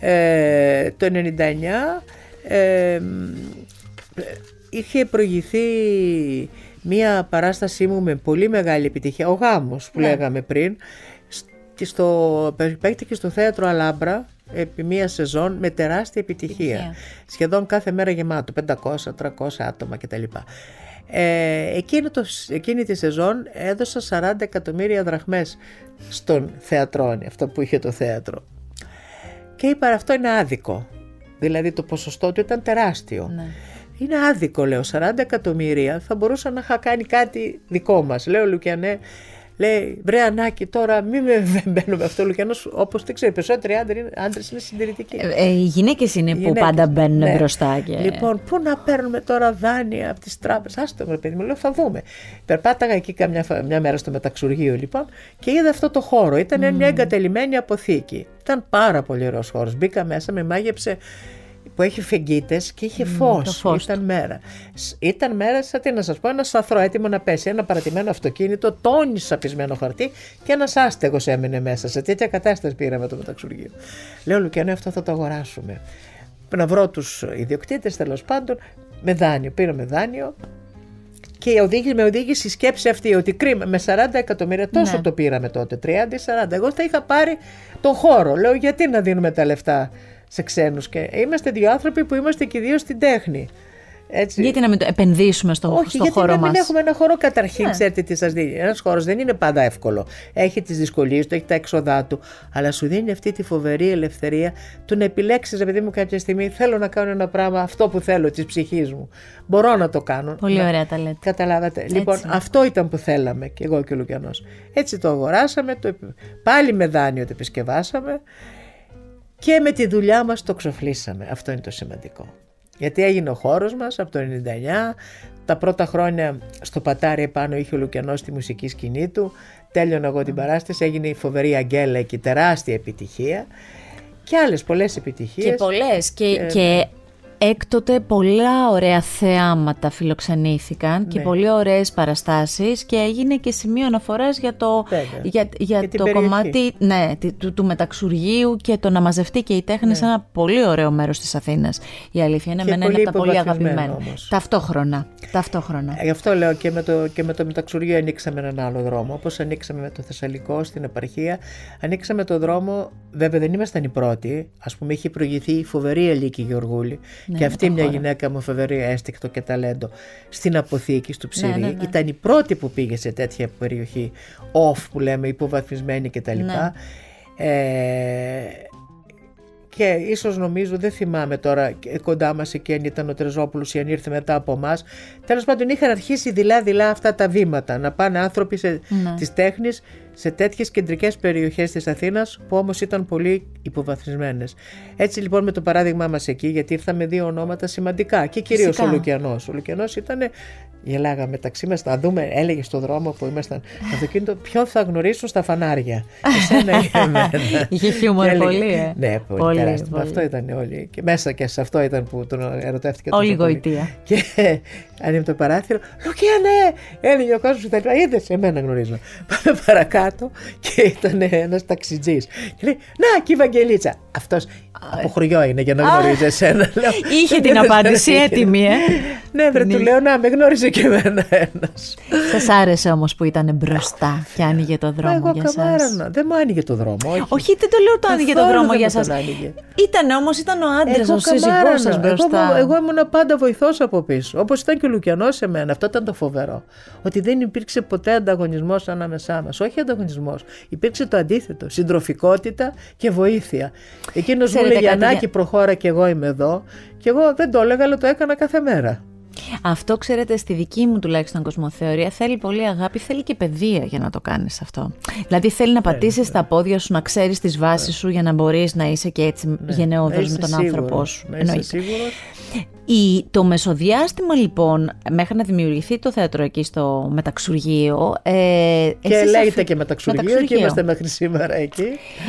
ε, το 99 ε, είχε προηγηθεί μία παράστασή μου με πολύ μεγάλη επιτυχία, ο γάμος που ναι. λέγαμε πριν, στο, παίχτηκε στο θέατρο Αλάμπρα επί μία σεζόν με τεράστια επιτυχία. Σχεδόν κάθε μέρα γεμάτο, 500-300 άτομα κτλ. Ε, εκείνο το, εκείνη τη σεζόν έδωσα 40 εκατομμύρια δραχμές στον θεατρόνι, αυτό που είχε το θέατρο. Και είπα αυτό είναι άδικο. Δηλαδή το ποσοστό του ήταν τεράστιο. Ναι. Είναι άδικο, λέω. 40 εκατομμύρια θα μπορούσα να είχα κάνει κάτι δικό μας. Λέω Λουκιανέ, λέει βρε Ανάκη, τώρα μην με μπαίνουμε αυτό. Ο Λουκιανός, όπως δεν ξέρει, περισσότεροι άντρες είναι συντηρητικοί. Ε, ε, οι γυναίκες είναι που γυναίκες, πάντα μπαίνουν ναι. μπροστά. Και... Λοιπόν, πού να παίρνουμε τώρα δάνεια από τις τράπεζες; Άστο με παιδί μου, λέω θα δούμε. Περπάταγα εκεί καμιά, φα- μια μέρα στο μεταξουργείο λοιπόν και είδα αυτό το χώρο. Ήταν μια εγκατελειμμένη αποθήκη. Ήταν πάρα πολύ ωραίος χώρος. Μπήκα μέσα, με μάγεψε που έχει φεγγίτες και είχε φω. το φως Ήταν μέρα. Σ- Ήταν μέρα, σαν τι να σας πω, ένας σαθρό έτοιμο να πέσει. Ένα παρατημένο αυτοκίνητο, τόνι σαπισμένο χαρτί και ένας άστεγος έμεινε μέσα. Σε τέτοια κατάσταση πήραμε το μεταξουργείο. Λέω, Λουκιανέ, αυτό θα το αγοράσουμε. Να βρω τους ιδιοκτήτες τέλος πάντων με δάνειο. Πήραμε δάνειο και οδήγησε, με οδήγησε η σκέψη αυτή ότι κρίμα με 40 εκατομμύρια τόσο Ναι. το πήραμε τότε, 30 ή 40. Εγώ θα είχα πάρει τον χώρο. Λέω γιατί να δίνουμε τα λεφτά σε ξένους και είμαστε δύο άνθρωποι που είμαστε και οι δύο στην τέχνη. Έτσι. Γιατί να μην το επενδύσουμε στο, Όχι, στο γιατί χώρο να μην μας; έχουμε ένα χώρο καταρχήν, Ναι. ξέρετε τι σας δίνει. Ένας χώρος δεν είναι πάντα εύκολο. Έχει τις δυσκολίες του, έχει τα έξοδά του, αλλά σου δίνει αυτή τη φοβερή ελευθερία του να επιλέξεις, επειδή μου, κάποια στιγμή θέλω να κάνω ένα πράγμα, αυτό που θέλω, της ψυχής μου. Μπορώ να το κάνω. Πολύ Να- ωραία τα λέτε. Καταλάβατε. Λοιπόν, αυτό ήταν που θέλαμε και εγώ και ο Λουκιανός. Έτσι το αγοράσαμε, το, επι- πάλι με δάνειο το επισκευάσαμε και με τη δουλειά μας το ξοφλήσαμε. Αυτό είναι το σημαντικό. Γιατί έγινε ο χώρος μας από το 99, τα πρώτα χρόνια στο πατάρι επάνω είχε ο Λουκιανός τη μουσική σκηνή του, τέλειωνα εγώ την παράσταση, έγινε η φοβερή Αγγέλα εκεί, τεράστια επιτυχία και άλλες πολλές επιτυχίες. Και πολλές. Και, και έκτοτε πολλά ωραία θεάματα φιλοξενήθηκαν και Ναι. πολύ ωραίες παραστάσεις και έγινε και σημείο αναφοράς για το, Βέβαια. για, για Για την το περιοχή. κομμάτι ναι, τη- του, του μεταξουργείου και το να μαζευτεί και η τέχνη σε ένα πολύ ωραίο μέρος της Αθήνας. Η αλήθεια είναι Ναι. Και εμένα είναι πολύ από τα πολύ υποβαθμισμένο αγαπημένα. όμως. Ταυτόχρονα. Ταυτόχρονα. Ε, Γι' αυτό λέω και με, το, και με το μεταξουργείο ανοίξαμε έναν άλλο δρόμο. Όπως ανοίξαμε με το Θεσσαλικό στην επαρχία, ανοίξαμε το δρόμο. Βέβαια δεν ήμασταν οι πρώτοι. Α πούμε, είχε προηγηθεί η φοβερή Ελίκη Γεωργούλη. Ναι, και αυτή το μια χώρο. γυναίκα μου φοβερή έστικτο και ταλέντο στην αποθήκη, στο ψυρί. ναι, ναι. Ήταν η πρώτη που πήγε σε τέτοια περιοχή, off που λέμε, υποβαθμισμένη κτλ. Ναι. Ε, και ίσως νομίζω, δεν θυμάμαι τώρα ε, κοντά μας εκεί αν ήταν ο Τρεζόπουλος ή αν ήρθε μετά από εμά. Τέλος πάντων είχαν αρχίσει δειλά-δειλά αυτά τα βήματα, να πάνε άνθρωποι σε, Ναι. της τέχνης σε τέτοιες κεντρικές περιοχές της Αθήνας που όμως ήταν πολύ υποβαθμισμένες. Έτσι λοιπόν με το παράδειγμά μας εκεί, γιατί ήρθαμε δύο ονόματα σημαντικά και κυρίως Φυσικά. ο Λουκιανός. Ο Λουκιανός ήταν, γελάγαμε μεταξύ μας, να δούμε, έλεγε στο δρόμο που ήμασταν στο αυτοκίνητο, ποιον θα γνωρίσουν στα φανάρια. Εσένα ή εμένα. [LAUGHS] Είχε χιούμορ Και έλεγε- πολύ, ε. Ναι, πολύ, Πολύ, τεράστιο. πολύ. Αυτό ήταν όλοι. Και μέσα και σε αυτό ήταν που τον ερωτεύτηκε Όλη τόσο πολύ. γοητεία. Και [LAUGHS] ανοίγει το παράθυρο. Λουκιανέ! Έλεγε ο κόσμος που θα Είδες, εμένα γνωρίζουμε. [LAUGHS] Πάμε παρακάτω και ήταν ένας ταξιτζής. Και λέει: Να, και η Βαγγελίτσα. Αυτός από χωριό είναι για να γνωρίζει εσένα. Λέω, Είχε [LAUGHS] την «Δεν απάντηση είχε». έτοιμη, ε. Ναι, βρε, του λέω να με γνώριζε και εμένα ένας. Σας άρεσε όμως που ήταν μπροστά και άνοιγε το δρόμο Εγώ για σας. καμάρανα. Δεν μου άνοιγε το δρόμο. Όχι, Όχι, δεν το λέω το άνοιγε το Καθόλου δρόμο δεν για μου τον σας. άνοιγε. Ήταν όμως, ήταν ο άντρας, ο σύζυγός καμάρανα. σας μπροστά. Εγώ, εγώ ήμουν πάντα βοηθός από πίσω. Όπως ήταν και ο Λουκιανός σε μένα. Αυτό ήταν το φοβερό. Ότι δεν υπήρξε ποτέ ανταγωνισμός ανάμεσά μας. Όχι ανταγωνισμός. Υπήρξε το αντίθετο. Συντροφικότητα και βοήθεια. Εκείνος μου Ξέρετε έλεγε κάτι, Ανάκη, για- προχώρα και εγώ είμαι εδώ. Και εγώ δεν το έλεγα, αλλά το έκανα κάθε μέρα. Αυτό, ξέρετε, στη δική μου τουλάχιστον κοσμοθεωρία θέλει πολύ αγάπη, θέλει και παιδεία για να το κάνεις αυτό. Δηλαδή θέλει να πατήσεις τα πόδια σου, να ξέρεις τις βάσεις σου για να μπορείς να είσαι και έτσι Να γενναιόδος με είσαι τον σίγουρος, άνθρωπό σου. Να είσαι Εννοείται. σίγουρος. Η, το μεσοδιάστημα λοιπόν, μέχρι να δημιουργηθεί το θέατρο εκεί στο Μεταξουργείο. Ε, Και εσείς λέγεται αφ- και μεταξουργείο και Μεταξουργείο. είμαστε μέχρι σήμερα εκεί.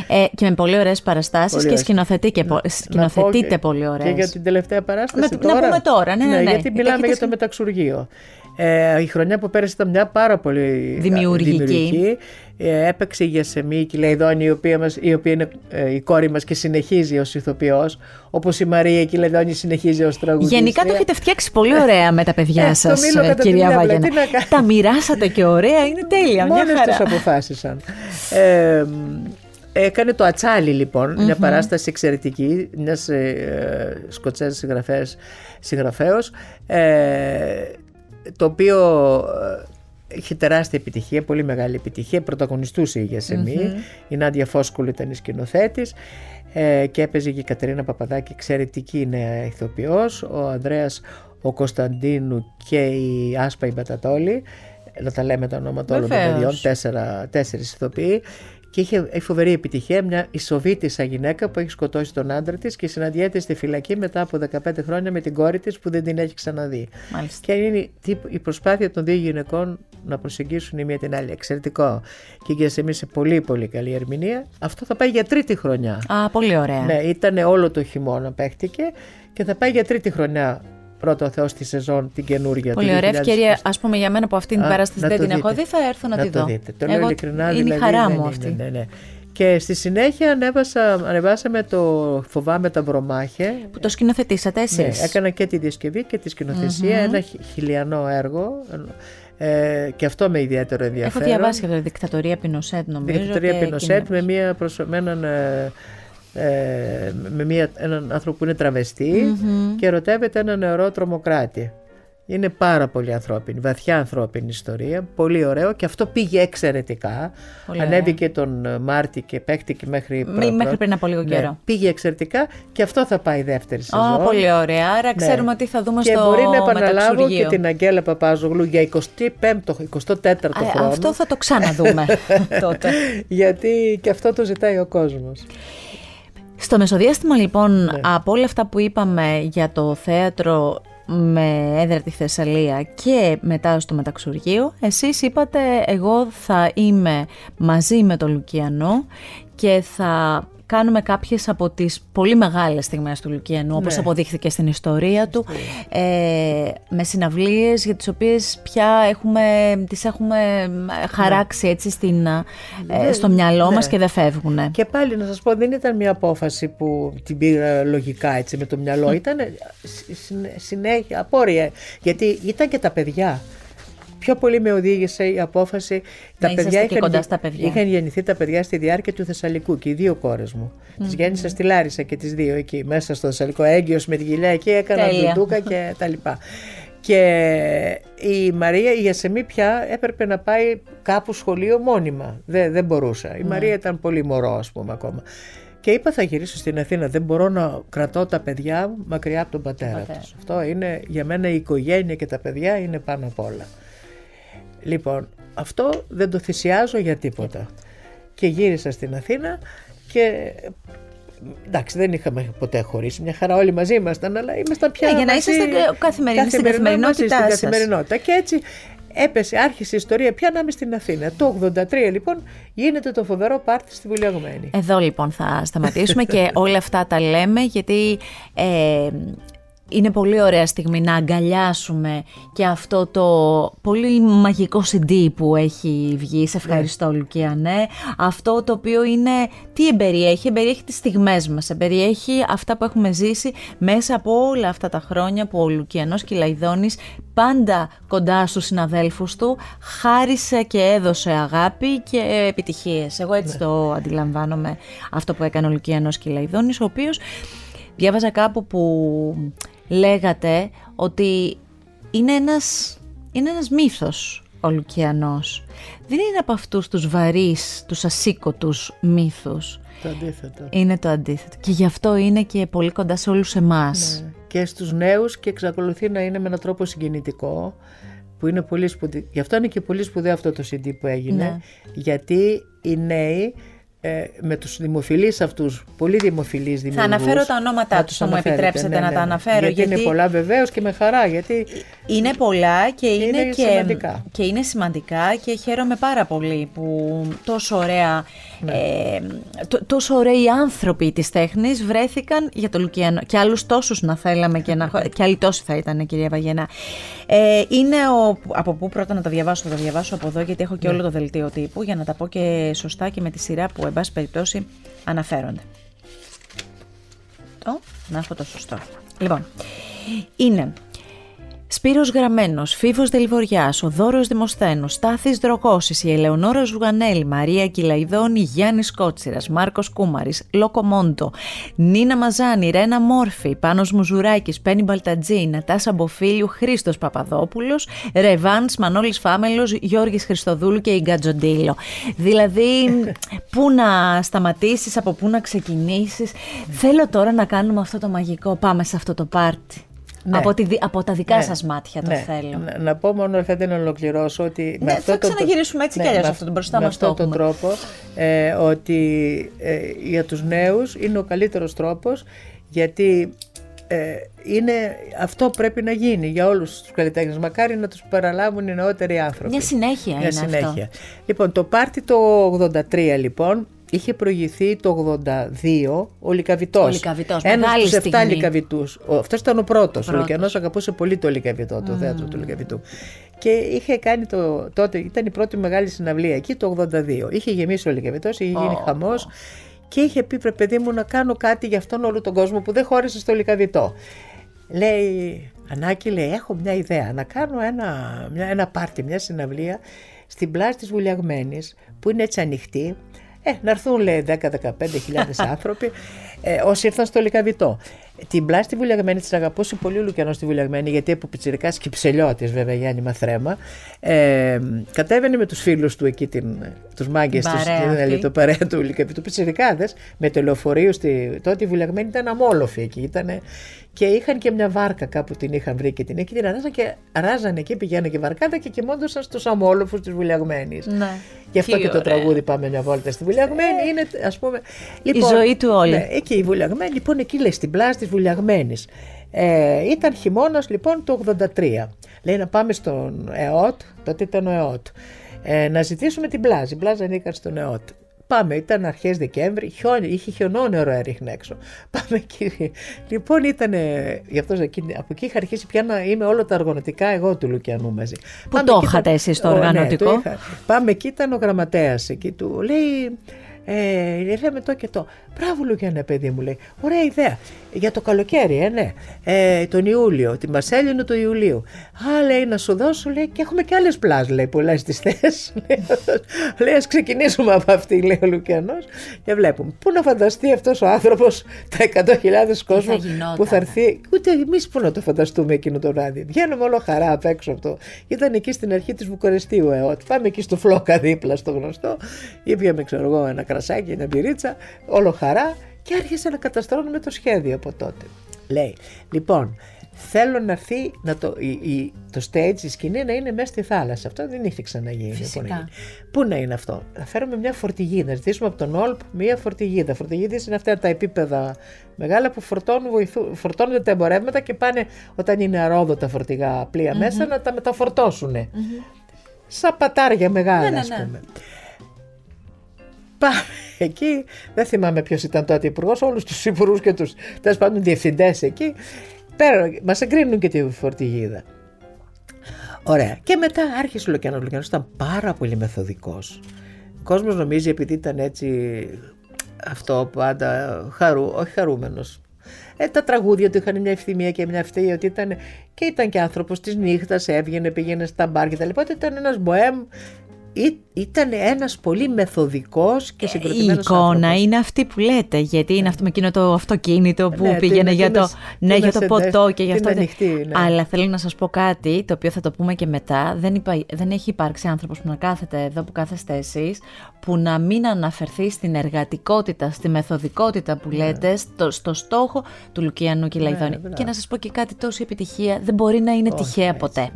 Ε, και με πολύ ωραίες παραστάσεις Πολύ και ωραίες. σκηνοθετεί και, πο- Να πω σκηνοθετείτε και- πολύ ωραίες. Και για την τελευταία παράσταση Να- να τώρα; πούμε τώρα, ναι, ναι, ναι. γιατί Γιατί μιλάμε έχετε για το σκηνο- μεταξουργείο. Ε, η χρονιά που πέρασε ήταν μια πάρα πολύ Δημιουργική. δημιουργική. Ε, έπαιξε η Γεσεμή και η Λαϊδόνη, η οποία, μας, η οποία είναι ε, η κόρη μας και συνεχίζει ως ηθοποιός, όπως η Μαρία και η Λαϊδόνη συνεχίζει ως τραγουδίστρια. Γενικά το έχετε φτιάξει πολύ ωραία με τα παιδιά Ε, το σας, μήλο ε, κατά τη κυρία μια πλευρά, Βάγενα. τι να κάνω. Τα μοιράσατε και ωραία, είναι τέλεια, μια Μόνες τους χαρά. αποφάσισαν. Ε, έκανε το Ατσάλι λοιπόν, μια παράσταση εξαιρετική, μιας ε, Σκοτσέζας συγγραφέας, συγγραφέως, ε, το οποίο ε, Είχε τεράστια επιτυχία, πολύ μεγάλη επιτυχία. Πρωταγωνιστούσε η γιασεμη Η Νάντια Φόσκολου ήταν η σκηνοθέτης. Ε, και έπαιζε και η Κατερίνα Παπαδάκη, εξαιρετική νέα ηθοποιός. Ο Ανδρέας ο Κωνσταντίνου και η Άσπα η Μπατατόλη, να τα λέμε τα ονόματα όλων των παιδιών, τέσσερα, τέσσερις ηθοποιοί και είχε φοβερή επιτυχία μια ισοβήτησα γυναίκα που έχει σκοτώσει τον άντρα της και συναντιέται στη φυλακή μετά από 15 χρόνια με την κόρη της που δεν την έχει ξαναδεί. Μάλιστα. Και είναι η προσπάθεια των δύο γυναικών να προσεγγίσουν η μία την άλλη. Εξαιρετικό. Και για εμείς σε πολύ πολύ καλή ερμηνεία. Αυτό θα πάει για τρίτη χρονιά. Α, πολύ ωραία. Ναι, ήταν όλο το χειμώνα παίχτηκε και θα πάει για τρίτη χρονιά πρώτο ο Θεός στη σεζόν την καινούργια. Πολύ ωραία ευκαιρία, ας πούμε για μένα που αυτήν την παράσταση δεν την έχω δει, θα έρθω να, να τη δω. Το δείτε. Το λέω ειλικρινά, είναι δηλαδή, η χαρά μου αυτή. Ναι, ναι, ναι. Και στη συνέχεια ανέβασα, ανεβάσαμε το Φοβάμαι τα Μπρομάχε. Που το σκηνοθετήσατε εσείς. Ναι, έκανα και τη διασκευή και τη σκηνοθεσια ένα χιλιανό έργο. Ε, και αυτό με ιδιαίτερο ενδιαφέρον. Έχω διαβάσει για το Δικτατορία Πινοσέτ νομίζω. Δικτατορία Πινοσέτ με, μια προσω... με έναν ε, ε, με μια, έναν άνθρωπο που είναι και ερωτεύεται έναν νεαρό τρομοκράτη. Είναι πάρα πολύ ανθρώπινη, βαθιά ανθρώπινη ιστορία, πολύ ωραίο και αυτό πήγε εξαιρετικά. Πολύ Ανέβηκε τον Μάρτι και παίχτηκε μέχρι, Μ, μέχρι πριν από λίγο ναι, καιρό. Πήγε εξαιρετικά και αυτό θα πάει δεύτερη σεζόν. Oh, πολύ ωραία, άρα ναι. ξέρουμε ότι θα δούμε και στο Και μπορεί να επαναλάβω και την Αγγέλα Παπάζογλου για 25ο, 24ο χρόνο. Αυτό θα το ξαναδούμε [LAUGHS] τότε. Γιατί και αυτό το ζητάει ο κόσμος. Στο μεσοδιάστημα λοιπόν ναι. από όλα αυτά που είπαμε για το θέατρο με έδρα τη Θεσσαλία και μετά στο Μεταξουργείο, εσείς είπατε εγώ θα είμαι μαζί με τον Λουκιανό και θα κάνουμε κάποιες από τις πολύ μεγάλες στιγμές του Λουκιανού, όπως ναι. αποδείχθηκε στην ιστορία του, ε, με συναυλίες για τις οποίες πια έχουμε, τις έχουμε χαράξει ναι. έτσι στην, ε, ναι, στο μυαλό ναι. μας και δεν φεύγουν. Και πάλι να σας πω, δεν ήταν μια απόφαση που την πήρα λογικά έτσι με το μυαλό, ήταν συνέχεια, απόρρια, γιατί ήταν και τα παιδιά πιο πολύ με οδήγησε η απόφαση. Να τα παιδιά είχαν, κοντά στα παιδιά. είχαν γεννηθεί τα παιδιά στη διάρκεια του Θεσσαλικού και οι δύο κόρες μου. Mm-hmm. Τι γέννησα στη Λάρισα και τις δύο εκεί, μέσα στο Θεσσαλικό. Έγκυος με τη γυλιά εκεί, έκανα μπλουτούκα και τα λοιπά. Και η Μαρία, η Ιασεμή πια έπρεπε να πάει κάπου σχολείο μόνιμα. Δεν, δεν μπορούσα. Η ναι. Μαρία ήταν πολύ μωρό, ας πούμε, ακόμα. Και είπα θα γυρίσω στην Αθήνα, δεν μπορώ να κρατώ τα παιδιά μου μακριά από τον πατέρα, πατέρα. τους. Αυτό είναι για μένα η οικογένεια και τα παιδιά είναι πάνω απ' όλα. Λοιπόν, αυτό δεν το θυσιάζω για τίποτα. Και γύρισα στην Αθήνα και εντάξει δεν είχαμε ποτέ χωρίσει, μια χαρά όλοι μαζί ήμασταν, αλλά ήμασταν πια ναι, για να είσαστε καθημερινά, στην καθημερινότητά στην καθημερινότητα. Και έτσι έπεσε, άρχισε η ιστορία πια να είμαι στην Αθήνα. Το 83 λοιπόν γίνεται το φοβερό πάρτι στη Βουλιαγμένη. Εδώ λοιπόν θα σταματήσουμε και όλα αυτά τα λέμε γιατί ε, είναι πολύ ωραία στιγμή να αγκαλιάσουμε και αυτό το πολύ μαγικό CD που έχει βγει. Σε ευχαριστώ ναι. Λουκιανέ. Αυτό το οποίο είναι, τι εμπεριέχει, εμπεριέχει τις στιγμές μας, εμπεριέχει αυτά που έχουμε ζήσει μέσα από όλα αυτά τα χρόνια που ο Λουκιανός Κυλαϊδόνης πάντα κοντά στους συναδέλφους του χάρισε και έδωσε αγάπη και επιτυχίες. Εγώ έτσι ναι. το αντιλαμβάνομαι αυτό που έκανε ο Λουκιανός Κυλαϊδόνης, ο οποίος διάβαζα κάπου που λέγατε ότι είναι ένας, είναι ένας μύθος ο Λουκιανός. Δεν είναι από αυτούς τους βαρύς, τους ασήκωτους μύθους. Το αντίθετο. Είναι το αντίθετο. Και γι' αυτό είναι και πολύ κοντά σε όλους εμάς. Ναι. Και στους νέους και εξακολουθεί να είναι με έναν τρόπο συγκινητικό που είναι πολύ σπουδαίο. Γι' αυτό είναι και πολύ σπουδαίο αυτό το CD που έγινε. Ναι. Γιατί οι νέοι ε, με τους δημοφιλείς αυτούς, πολύ δημοφιλείς δημιουργούς. Θα αναφέρω τα ονόματά τους, θα μου επιτρέψετε ναι, να ναι, τα αναφέρω. Γιατί, γιατί, είναι πολλά βεβαίως και με χαρά. Γιατί είναι πολλά και είναι, είναι και, σημαντικά. και είναι σημαντικά και χαίρομαι πάρα πολύ που τόσο ωραία, ναι. ε, τόσο ωραίοι άνθρωποι της τέχνης βρέθηκαν για το Λουκιανό και άλλους τόσους να θέλαμε και, να, και άλλοι τόσοι θα ήταν κυρία Βαγενά. Ε, είναι ο, από πού πρώτα να τα διαβάσω, θα τα διαβάσω από εδώ γιατί έχω και όλο το δελτίο τύπου για να τα πω και σωστά και με τη σειρά που εν πάση περιπτώσει αναφέρονται. Το, να έχω το σωστό. Λοιπόν, είναι Σπύρος Γραμμένος, Φίβος Δελβοριάς, ο Δώρος Δημοσθένος, Στάθης Δρογώσης, η Ελεονόρα Ζουγανέλη, Μαρία Κυλαϊδόνη, Γιάννης Κότσιρας, Μάρκος Κούμαρης, Λόκο Μόντο, Νίνα Μαζάνη, Ρένα Μόρφη, Πάνος Μουζουράκης, Πένι Μπαλτατζή, Νατάσα Μποφίλιου, Χρήστος Παπαδόπουλος, Ρεβάνς, Μανώλης Φάμελος, Γιώργης Χριστοδούλου και η Γκατζοντήλο. Δηλαδή, πού να σταματήσεις, από πού να ξεκινήσεις. Θέλω τώρα να κάνουμε αυτό το μαγικό. Πάμε σε αυτό το πάρτι. Ναι. Από, τη, δι- από τα δικά Ναι. σας μάτια το Ναι. θέλω. Να, να πω μόνο, θέλετε να ολοκληρώσω ότι. Ναι, θα τον- ξαναγυρίσουμε έτσι κι αλλιώς με αυτό το μπροστά με μας το αυτόν τον έχουμε. τρόπο ε, ότι ε, για τους νέους είναι ο καλύτερος τρόπος γιατί ε, είναι, αυτό πρέπει να γίνει για όλους τους καλλιτέχνες. Μακάρι να τους παραλάβουν οι νεότεροι άνθρωποι. Μια συνέχεια Μια είναι συνέχεια. αυτό. Λοιπόν, το πάρτι το 83 λοιπόν είχε προηγηθεί το 82 ο Λικαβητός. Ο Λικαβητός, Ένας μεγάλη στους 7 στιγμή. Λικαβητούς. Ο, αυτός ήταν ο πρώτος. Ο Πρώτος. Λουκιανός αγαπούσε πολύ το Λικαβητό, το θέατρο του Λικαβητού. Και είχε κάνει το, τότε, ήταν η πρώτη μεγάλη συναυλία εκεί το 82. Είχε γεμίσει ο Λικαβητός, είχε γίνει Ω, χαμός και είχε πει πρέπει παιδί μου να κάνω κάτι για αυτόν όλο τον κόσμο που δεν χώρισε στο Λικαβητό. Λέει, Ανάκη λέει, έχω μια ιδέα να κάνω ένα, μια, ένα πάρτι, μια συναυλία στην πλάση της Βουλιαγμένης που είναι έτσι ανοιχτή. Ε, να έρθουν λέει 10-15 χιλιάδες [LAUGHS] άνθρωποι ε, όσοι ήρθαν στο Λικαβητό. Την πλάση τη Βουλιαγμένη της αγαπούσε πολύ ο Λουκιανός στη Βουλιαγμένη, γιατί από πιτσυρικά κυψελιώτη, βέβαια, γέννημα θρέμα. Ε, κατέβαινε με τους φίλους του εκεί, τους μάγκες τους, Παρέα αυτή. το παρέα του Λικαβητού, πιτσυρικάδε, με το λεωφορείο. Στη, τότε η Βουλιαγμένη ήταν αμόλοφη εκεί. Ήτανε, και είχαν και μια βάρκα κάπου την είχαν βρει και την εκεί την αράζαν και ράζανε εκεί, πηγαίνανε και βαρκάτα και κοιμόντουσαν στους αμόλοφου της Βουλιαγμένης. Ναι. Γι' αυτό Τι και το ωραία. τραγούδι Πάμε μια βόλτα στη Βουλιαγμένη είναι ας πούμε... Λοιπόν, ζωή του όλη. Ναι, εκεί η Βουλιαγμένη, λοιπόν εκεί λέει στην πλάση της Βουλιαγμένης. Ε, ήταν χειμώνας λοιπόν το 83. Λέει να πάμε στον ΕΟΤ, τότε ήταν ο ΕΟΤ, ε, να ζητήσουμε την πλάζη. Η πλάζα ανήκαν στον ΕΟΤ. Πάμε, ήταν αρχές Δεκέμβρη, χιόνι, είχε χιονόνερο έριχνε έξω. [LAUGHS] Πάμε εκεί. Λοιπόν, ήταν. Γι' αυτός εκεί, από εκεί είχα αρχίσει πια να είμαι όλα τα οργανωτικά εγώ του Λουκιανού μαζί. Πού Πάμε το εκεί, είχατε ήταν- εσείς το Ω, ναι, οργανωτικό; είχα. Πάμε εκεί, ήταν ο γραμματέας εκεί του. Λέει, ε, λέμε το και το. Μπράβο, Λουκιανέ, παιδί μου, λέει. Ωραία ιδέα. Για το καλοκαίρι, ε, ναι. Ε, τον Ιούλιο, τη Μαρσέλινο του Ιουλίου. Α, λέει, να σου δώσω, λέει, και έχουμε και άλλες πλάζ, λέει, πολλές τις θέσεις. [LAUGHS] λέει, ας ξεκινήσουμε από αυτή, λέει ο Λουκιανό. Και βλέπουμε. Πού να φανταστεί αυτός ο άνθρωπος τα 100.000 κόσμο γινόταν. που θα έρθει. Ούτε εμείς πού να το φανταστούμε εκείνο το βράδυ. Βγαίνουμε όλο χαρά απ' έξω αυτό. Ήταν εκεί στην αρχή της Βουκορεστίου ΕΟΤ. Πάμε εκεί στο φλόκα δίπλα στο γνωστό. Ήπιαμε, ξέρω εγώ, ένα κρασάκι, ένα μπυρίτσα. Όλο χαρά. Και άρχισε να καταστρώνουμε το σχέδιο από τότε. Λέει, λοιπόν, θέλω να έρθει να το, η, η- το stage, η σκηνή να είναι μέσα στη θάλασσα. Αυτό δεν είχε ξαναγίνει. Φυσικά. Λοιπόν, έγινε. Πού να είναι αυτό; Να φέρουμε μια φορτηγίδα. Να ζητήσουμε από τον Όλπ μια φορτηγίδα. Φορτηγίδες είναι αυτά τα επίπεδα μεγάλα που φορτώνουν, βοηθού, φορτώνονται τα εμπορεύματα και πάνε όταν είναι αρόδοτα φορτηγά πλοία μέσα να τα μεταφορτώσουν. Σαν πατάρια μεγάλα, Ναι, ναι, ας ναι. πούμε. Πάμε εκεί. Δεν θυμάμαι ποιος ήταν τότε υπουργός, όλους τους υπουργούς και τους τέλος πάντων διευθυντές εκεί. Μας εγκρίνουν και τη φορτηγίδα. Ωραία. Και μετά άρχισε ο Λουκιανός. Ο Λουκιανός ήταν πάρα πολύ μεθοδικός. Ο κόσμος νομίζει επειδή ήταν έτσι αυτό πάντα χαρού, όχι χαρούμενος. Ε, τα τραγούδια του είχαν μια ευθυμία και μια ευθεία ότι ήταν και ήταν και άνθρωπος της νύχτας, έβγαινε, πήγαινε στα μπαρ και τα λοιπά. Ήταν ένας μποέμ, Ή- ήταν ένας πολύ μεθοδικός και Η συγκροτημένος εικόνα άνθρωπος. είναι αυτή που λέτε, γιατί είναι αυτό με εκείνο το αυτοκίνητο που Ναι, πήγαινε την- για την το, ασ- ναι, την για το ασεντέ- ποτό και για την αυτό. ανοιχτή, ναι. Αλλά θέλω να σας πω κάτι, το οποίο θα το πούμε και μετά. Δεν, είπα, δεν έχει υπάρξει άνθρωπος που να κάθεται εδώ που κάθεστε εσείς, που να μην αναφερθεί στην εργατικότητα, στη μεθοδικότητα που λέτε, στο, στο στόχο του Λουκιανού Κυλαϊδόνη. Ναι. μπράβο. και να σας πω και κάτι, τόση επιτυχία δεν μπορεί να είναι τυχαία έτσι ποτέ.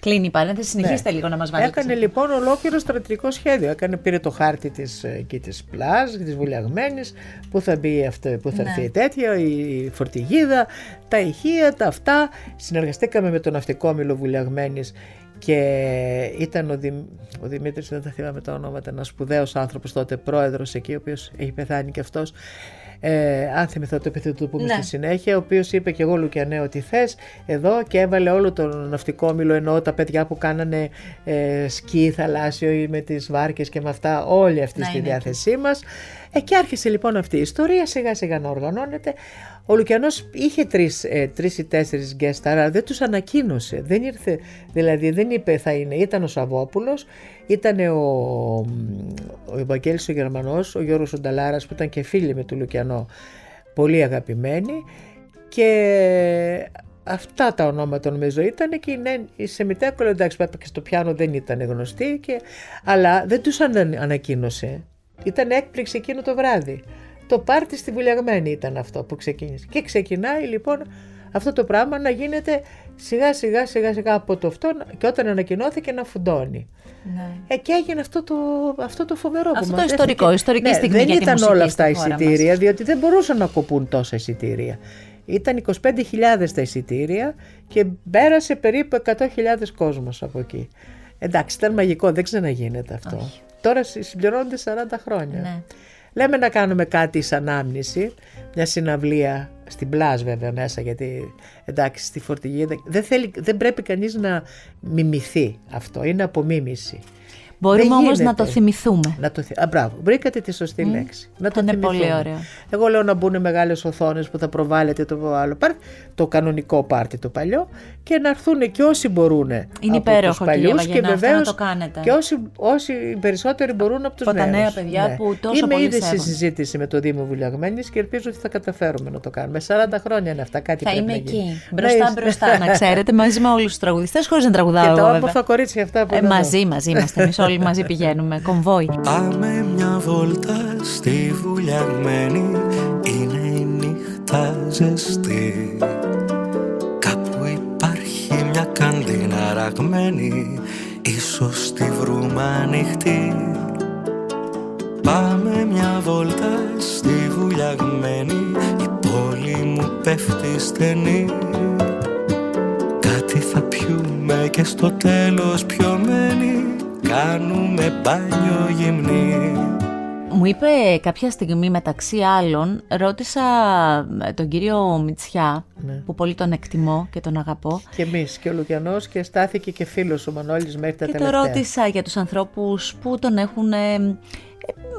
Κλείνει η παρένθεση, συνεχίστε λίγο να μας βάλετε. Ναι. Έκανε λοιπόν ολόκληρος στρατηγικό σχέδιο. Έκανε, πήρε το χάρτη της, ε, εκεί της πλάζ, της βουλιαγμένης, που θα μπει αυτό, που θα Ναι. έρθει η τέτοια, η φορτηγίδα, τα ηχεία, τα αυτά. Συνεργαστήκαμε με τον ναυτικό όμιλο βουλιαγμένης και ήταν ο, Δημ, ο Δημήτρης, δεν θα θυμάμαι τα ονόματα, ένας σπουδαίος άνθρωπος τότε, πρόεδρος εκεί, ο οποίος έχει πεθάνει και αυτός. Ε, αν θυμηθώ το επίθετο του πούμε Ναι. στη συνέχεια, ο οποίος είπε και εγώ Λουκιανέ ότι θες εδώ και έβαλε όλο τον ναυτικό όμιλο εννοώ τα παιδιά που κάνανε ε, σκι θαλάσσιο ή με τις βάρκες και με αυτά, όλοι αυτοί Να στη είναι διάθεσή μας. Ε, και άρχισε λοιπόν αυτή η ιστορία σιγά σιγά να οργανώνεται. Ο Λουκιανός είχε τρεις, ε, τρεις ή τέσσερις guest αλλά δεν τους ανακοίνωσε. Δεν ήρθε, δηλαδή δεν είπε θα είναι. Ήταν ο Σαββόπουλος, ήταν ο, ο Ευαγγέλης ο Γερμανός, ο Γιώργος ο Νταλάρας που ήταν και φίλοι με του Λουκιανό, πολύ αγαπημένοι και αυτά τα ονόματα νομίζω ήταν και η Σεμιτέκολο εντάξει και στο πιάνο δεν ήταν γνωστή και, αλλά δεν τους ανακοίνωσε. Ήταν έκπληξη εκείνο το βράδυ. Το πάρτι στη βουλιαγμένη ήταν αυτό που ξεκίνησε. Και ξεκινάει λοιπόν αυτό το πράγμα να γίνεται σιγά σιγά σιγά σιγά από το αυτό και όταν ανακοινώθηκε να φουντώνει. Ναι. Ε, και έγινε αυτό το, αυτό το φοβερό αυτό το ιστορικό, ιστορική ναι, στιγμή Δεν ήταν όλα αυτά εισιτήρια, διότι δεν μπορούσαν να κοπούν τόσα εισιτήρια. Ήταν 25.000 τα εισιτήρια και πέρασε περίπου 100.000 κόσμος από εκεί. Εντάξει, ήταν μαγικό, δεν ξαναγίνεται αυτό. Όχι. Τώρα συμπληρώνονται 40 χρόνια. Ναι. Λέμε να κάνουμε κάτι σαν άμνηση, μια συναυλία στην Πλάς βέβαια μέσα γιατί εντάξει στη φορτηγή δεν, θέλει, δεν πρέπει κανείς να μιμηθεί αυτό, είναι απομίμηση. Μπορούμε όμως να το θυμηθούμε. Να το θυ... Α, μπράβο, βρήκατε τη σωστή mm. λέξη. Να το είναι πολύ ωραίο. Εγώ λέω να μπουν μεγάλες οθόνες που θα προβάλλεται το άλλο πάρτι, το κανονικό πάρτι το παλιό και να έρθουν και όσοι μπορούν είναι από τους παλιούς και βεβαίως και όσοι, όσοι περισσότεροι μπορούν από τους νέου. τα νέα παιδιά ναι. που τόσο Είμαι πολύ ήδη σε συζήτηση με το Δήμο Βουλιαγμένης και ελπίζω ότι θα καταφέρουμε να το κάνουμε. 40 χρόνια είναι αυτά, κάτι θα πρέπει είμαι εκεί. Μπροστά, μπροστά, να ξέρετε, μαζί με όλους τους τραγουδιστές, χωρίς να τραγουδάω. Και τα όμορφα κορίτσια αυτά που. Ε, μαζί, μαζί είμαστε [LAUGHS] όλοι μαζί πηγαίνουμε, κομβόι. Πάμε μια βόλτα στη βουλιαγμένη, είναι η νύχτα ζεστή. Κάπου υπάρχει μια καντίνα ραγμένη, ίσως τη βρούμε ανοιχτή. Πάμε μια βόλτα στη βουλιαγμένη, η πόλη μου πέφτει στενή. Κάτι θα πιούμε και στο τέλος πιωμένοι κάνουμε μπάνιο γυμνή μου είπε κάποια στιγμή μεταξύ άλλων, ρώτησα ε, τον κύριο Μητσιά, ναι. που πολύ τον εκτιμώ και τον αγαπώ. Και εμείς και ο Λουκιανός και στάθηκε και φίλος ο Μανώλης μέχρι τα και τελευταία. Και το ρώτησα για τους ανθρώπους που τον έχουν ε,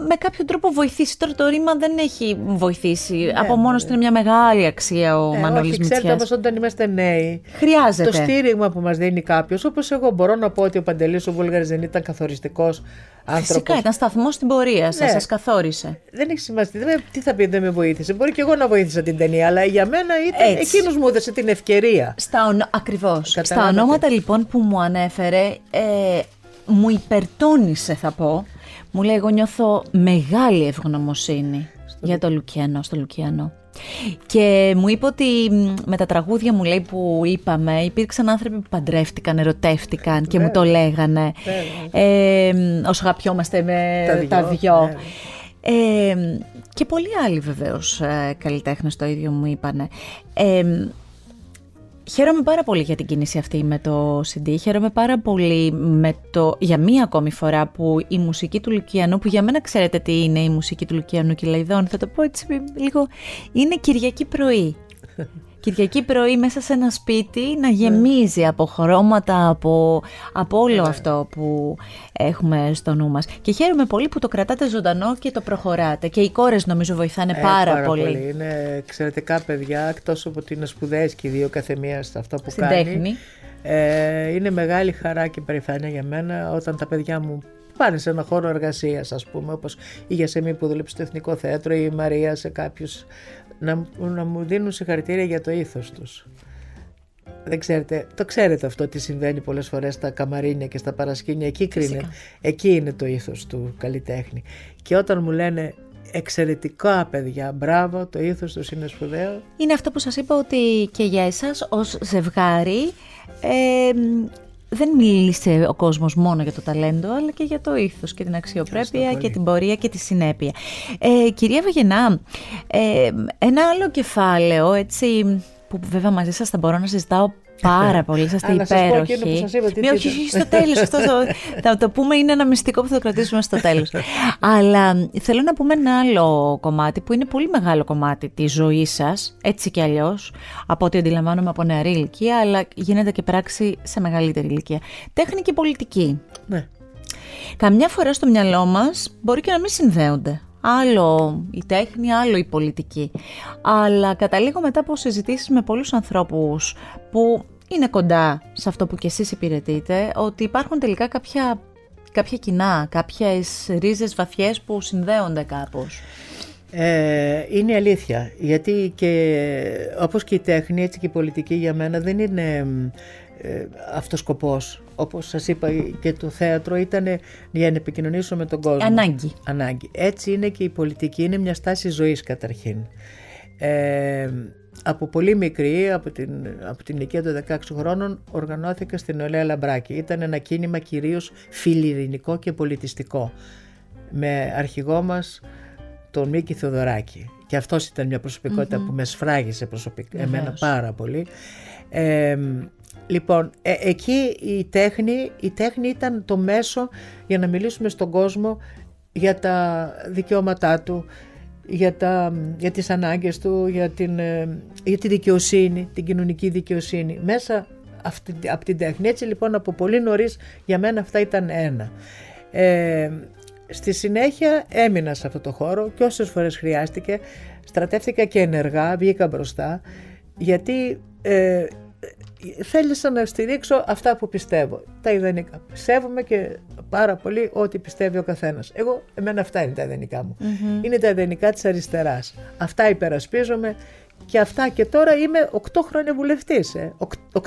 με κάποιο τρόπο βοηθήσει. Τώρα το ρήμα δεν έχει βοηθήσει. Ναι, Από μόνος ναι. του είναι μια μεγάλη αξία ο ναι, Μανώλης όχι, Ξέρετε όμως όταν είμαστε νέοι. Χρειάζεται. Το στήριγμα που μας δίνει κάποιος, όπως εγώ μπορώ να πω ότι ο Παντελής ο Βούλγαρης δεν ήταν καθοριστικός άνθρωπος. Φυσικά ήταν σταθμός στην πορεία σας, ναι. σας καθόρισε. Δεν έχει σημασία. Δεν, τι θα πει, δεν με βοήθησε. Μπορεί και εγώ να βοήθησα την ταινία, αλλά για μένα ήταν. Εκείνος μου έδωσε την ευκαιρία. Στα ονο... Ακριβώς. Στα ονόματα λοιπόν που μου ανέφερε, ε, μου υπερτώνησε θα πω μου λέει, εγώ νιώθω μεγάλη ευγνωμοσύνη για το Λουκιανό, στο Λουκιανό. Και μου είπε ότι με τα τραγούδια μου λέει που είπαμε υπήρξαν άνθρωποι που παντρεύτηκαν, ερωτεύτηκαν και μου το λέγανε ε, όσο αγαπιόμαστε με τα δυο. Ε, και πολλοί άλλοι βεβαίως ε, καλλιτέχνες το ίδιο μου είπανε. Ε, Χαίρομαι πάρα πολύ για την κίνηση αυτή με το CD. Χαίρομαι πάρα πολύ με το, για μία ακόμη φορά που η μουσική του Λουκιανού, που για μένα ξέρετε τι είναι η μουσική του Λουκιανού και Λαϊδόν, θα το πω έτσι λίγο, είναι Κυριακή πρωί. Κυριακή πρωί μέσα σε ένα σπίτι να γεμίζει από χρώματα, από, από όλο ναι. αυτό που έχουμε στο νου μας. Και χαίρομαι πολύ που το κρατάτε ζωντανό και το προχωράτε. Και οι κόρες νομίζω βοηθάνε ε, πάρα, πάρα πολύ. πολύ. Είναι εξαιρετικά παιδιά, εκτός από ότι είναι σπουδαίες και οι δύο καθεμία σε αυτό που Στην κάνει. Τέχνη. Ε, είναι μεγάλη χαρά και περηφάνεια για μένα όταν τα παιδιά μου πάνε σε ένα χώρο εργασίας, ας πούμε, όπως η Γιασεμή που δούλεψε στο Εθνικό Θέατρο ή η Μαρία σε κάποιους να, να μου δίνουν συγχαρητήρια για το ήθος τους. Δεν ξέρετε, το ξέρετε αυτό τι συμβαίνει πολλές φορές στα καμαρίνια και στα παρασκήνια. Εκεί, κρίνε, εκεί είναι το ήθος του καλλιτέχνη. Και όταν μου λένε εξαιρετικά παιδιά, μπράβο, το ήθος τους είναι σπουδαίο. Είναι αυτό που σας είπα ότι και για εσάς ως ζευγάρι ε, δεν μίλησε ο κόσμος μόνο για το ταλέντο, αλλά και για το ήθος και την αξιοπρέπεια και την πορεία και τη συνέπεια. Ε, κυρία Βαγενά, ε, ένα άλλο κεφάλαιο, έτσι, που βέβαια μαζί σας θα μπορώ να συζητάω Πάρα πολύ, είσαστε υπέροχοι. Μη, όχι, όχι, στο τέλος. Αυτό θα το πούμε, είναι ένα μυστικό που θα το κρατήσουμε στο τέλος. Αλλά θέλω να πούμε ένα άλλο κομμάτι που είναι πολύ μεγάλο κομμάτι της ζωής σας, έτσι κι αλλιώς, από ό,τι αντιλαμβάνομαι από νεαρή ηλικία, αλλά γίνεται και πράξη σε μεγαλύτερη ηλικία. Τέχνη και πολιτική. Ναι. Καμιά φορά στο μυαλό μας μπορεί και να μην συνδέονται. Άλλο η τέχνη, άλλο η πολιτική. Αλλά καταλήγω μετά από συζητήσεις με πολλούς ανθρώπους που είναι κοντά σε αυτό που κι εσείς υπηρετείτε, ότι υπάρχουν τελικά κάποια, κάποια κοινά, κάποιες ρίζες βαθιές που συνδέονται κάπως. Ε, είναι αλήθεια, γιατί και όπως και η τέχνη, έτσι και η πολιτική για μένα δεν είναι ε, αυτός σκοπός. Όπως σας είπα και το θέατρο ήταν για να επικοινωνήσω με τον κόσμο. Ανάγκη. Ανάγκη. Έτσι είναι και η πολιτική, είναι μια στάση ζωής καταρχήν. Ε, από πολύ μικρή, από την, από την ηλικία των 16 χρόνων, οργανώθηκα στην Ολέα Λαμπράκη. Ήταν ένα κίνημα κυρίως φιλιρινικό και πολιτιστικό. Με αρχηγό μας τον Μίκη Θεοδωράκη. Και αυτός ήταν μια προσωπικοτητα που με σφράγισε προσωπικά, εμένα πάρα πολύ. Ε, λοιπόν, ε, εκεί η τέχνη, η τέχνη ήταν το μέσο για να μιλήσουμε στον κόσμο για τα δικαιώματά του, για, τα, για τις ανάγκες του, για, την, ε, για τη δικαιοσύνη, την κοινωνική δικαιοσύνη. Μέσα αυτή, από την τέχνη. Έτσι λοιπόν από πολύ νωρίς για μένα αυτά ήταν ένα. Ε, στη συνέχεια έμεινα σε αυτό το χώρο και όσες φορές χρειάστηκε στρατεύτηκα και ενεργά, βγήκα μπροστά γιατί ε, θέλησα να στηρίξω αυτά που πιστεύω. Τα ιδανικά. Πιστεύουμε και πάρα πολύ ό,τι πιστεύει ο καθένας. Εγώ, εμένα αυτά είναι τα ιδανικά μου. Είναι τα ιδανικά της αριστεράς. Αυτά υπερασπίζομαι και αυτά και τώρα είμαι 8 χρόνια βουλευτής, ε. 8,5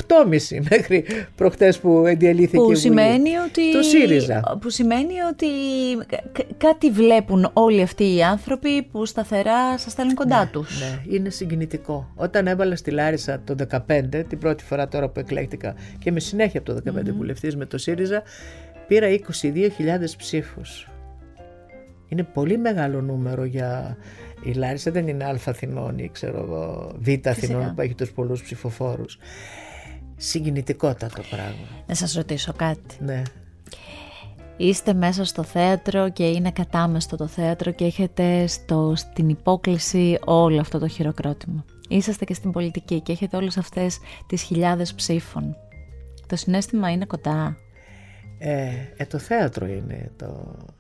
[LAUGHS] μέχρι προχτές που εντιαλύθηκε που η Βουλή. Σημαίνει ότι... Το ΣΥΡΙΖΑ. Που σημαίνει ότι κάτι βλέπουν όλοι αυτοί οι άνθρωποι που σταθερά σας στέλνουν κοντά ναι, τους. Ναι, είναι συγκινητικό. Όταν έβαλα στη Λάρισα το 2015, την πρώτη φορά τώρα που εκλέχτηκα και με συνέχεια από το 2015 mm βουλευτής με το ΣΥΡΙΖΑ, πήρα 22.000 ψήφους. Είναι πολύ μεγάλο νούμερο για η Λάρισα δεν είναι Α Αθηνών ή ξέρω εγώ Β Αθηνών που έχει τους πολλούς ψηφοφόρους. Συγκινητικότατο πράγμα. Να σας ρωτήσω κάτι. Ναι. Είστε μέσα στο θέατρο και είναι κατάμεστο το θέατρο και έχετε στο, στην υπόκληση όλο αυτό το χειροκρότημα. Είσαστε και στην πολιτική και έχετε όλες αυτές τις χιλιάδες ψήφων. Το συνέστημα είναι κοντά. Ε, ε το θέατρο είναι το, ε,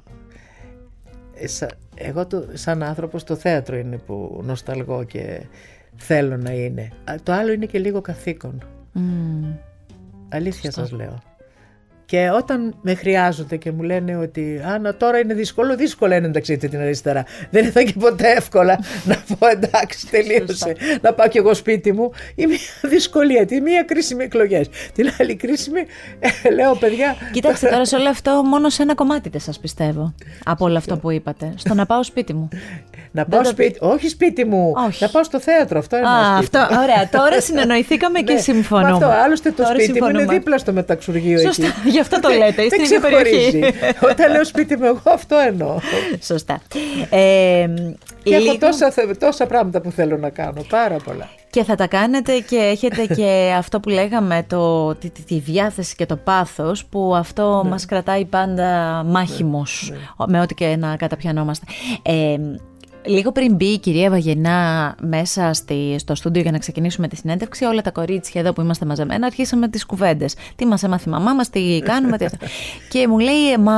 εγώ το, σαν άνθρωπος το θέατρο είναι που νοσταλγώ και θέλω να είναι. Το άλλο είναι και λίγο καθήκον. Mm. Αλήθεια σας λέω. Και όταν με χρειάζονται και μου λένε ότι Άννα τώρα είναι δύσκολο, δύσκολα είναι εντάξει την αριστερά. Δεν ήταν και ποτέ εύκολα να πω εντάξει τελείωσε, να πάω κι εγώ σπίτι μου. Η μία δυσκολία, τη μία κρίσιμη εκλογές. Την άλλη κρίσιμη, ε, λέω παιδιά. Κοίταξε [LAUGHS] τώρα σε όλο αυτό μόνο σε ένα κομμάτι δεν σας πιστεύω από όλο αυτό που είπατε. Στο να πάω σπίτι μου. Να πάω σπίτι, όχι σπίτι μου, όχι. να πάω στο θέατρο. Αυτό είναι. Α, αυτό, ωραία, τώρα [LAUGHS] συνεννοηθήκαμε και ναι, συμφωνούμε. Αυτό, άλλωστε το σπίτι μου είναι δίπλα στο μεταξουργείο Σωστά, εκεί. Γι' αυτό το λέτε, είστε στην περιοχή. Όταν λέω σπίτι μου, εγώ αυτό εννοώ. Σωστά. Ε, και λίγο... έχω τόσα, τόσα πράγματα που θέλω να κάνω, πάρα πολλά. Και θα τα κάνετε και έχετε και αυτό που λέγαμε, το, τη, τη, διάθεση και το πάθος που αυτό ναι. μας κρατάει πάντα μάχημος, ναι, με ό,τι και να καταπιανόμαστε. Ε, Λίγο πριν μπει η κυρία Βαγενά μέσα στη, στο στούντιο για να ξεκινήσουμε τη συνέντευξη, όλα τα κορίτσια εδώ που είμαστε μαζεμένα αρχίσαμε τις κουβέντες. Τι μας έμαθε η μαμά μας, τι κάνουμε, τι [LAUGHS] και μου λέει, Μα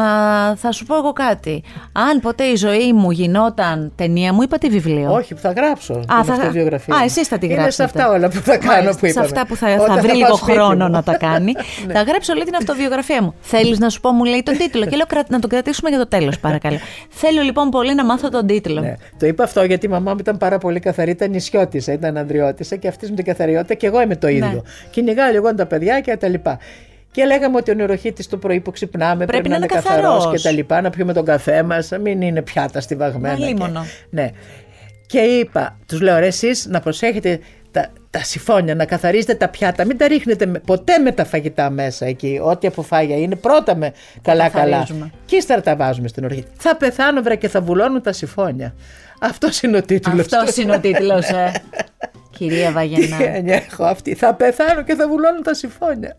θα σου πω εγώ κάτι. Αν ποτέ η ζωή μου γινόταν ταινία, μου είπατε βιβλίο. Όχι, που θα γράψω. Α, θα... βιογραφία. Α, εσείς θα τη γράψετε. Είναι σε αυτά όλα που θα κάνω που είπαμε. Σε αυτά που θα, θα βρει λίγο χρόνο να τα κάνει. [LAUGHS] ναι. Θα γράψω όλη την αυτοβιογραφία μου. Θέλεις να σου πω, μου λέει τον τίτλο. και λέω να τον κρατήσουμε για το τέλος, παρακαλώ. [LAUGHS] Θέλω λοιπόν πολύ να μάθω τον τίτλο. Ναι. Το είπα αυτό γιατί η μαμά μου ήταν πάρα πολύ καθαρή, ήταν νησιώτησα, ήταν ανδριώτησα και αυτής με την καθαριότητα και εγώ είμαι το ίδιο. Ναι. Κυνηγάω λοιπόν τα παιδιά και τα λοιπά. Και λέγαμε ότι ο νεροχήτη το πρωί που ξυπνάμε πρέπει, πρέπει να, είναι καθαρός και τα λοιπά, να πιούμε τον καφέ μας, μην είναι πιάτα στιβαγμένα. Και, ναι. Και είπα, τους λέω ρε εσείς να προσέχετε τα, τα συμφώνια, να καθαρίζετε τα πιάτα. Μην τα ρίχνετε ποτέ με τα φαγητά μέσα εκεί. Ό,τι αποφάγια είναι πρώτα με καλά-καλά. Και ύστερα τα βάζουμε στην οργή. Θα πεθάνω βρε και θα βουλώνουν τα συμφώνια. Αυτός είναι ο τίτλος. Αυτός είναι ο τίτλος, ε. [LAUGHS] Κυρία Βαγενά. Τι έχω αυτή. Θα πεθάνω και θα βουλώνουν τα συμφώνια.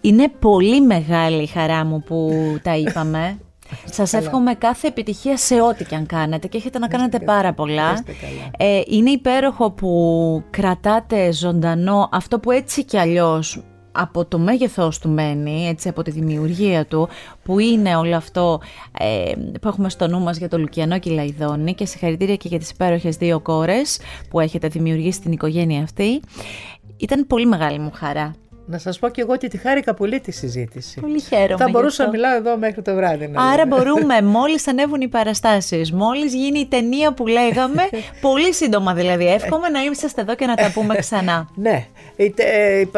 Είναι πολύ μεγάλη η χαρά μου που τα είπαμε. [LAUGHS] Σας εύχομαι κάθε επιτυχία σε ό,τι και αν κάνετε και έχετε να κάνετε πάρα πολλά. Ε, είναι υπέροχο που κρατάτε ζωντανό αυτό που έτσι κι αλλιώς από το μέγεθός του μένει, έτσι, από τη δημιουργία του, που είναι όλο αυτό ε, που έχουμε στο νου μας για το Λουκιανό Κυλαϊδόνη και συγχαρητήρια και για τις υπέροχες δύο κόρες που έχετε δημιουργήσει στην οικογένεια αυτή. Ήταν πολύ μεγάλη μου χαρά να σας πω και εγώ ότι τη χάρηκα πολύ τη συζήτηση. Πολύ χαίρομαι. Θα μπορούσα να μιλάω εδώ μέχρι το βράδυ. Να Άρα μπορούμε, [LAUGHS] μόλις ανέβουν οι παραστάσεις, μόλις γίνει η ταινία που λέγαμε, [LAUGHS] πολύ σύντομα δηλαδή. Εύχομαι να είσαστε εδώ και να τα πούμε ξανά. [LAUGHS] ναι. Η,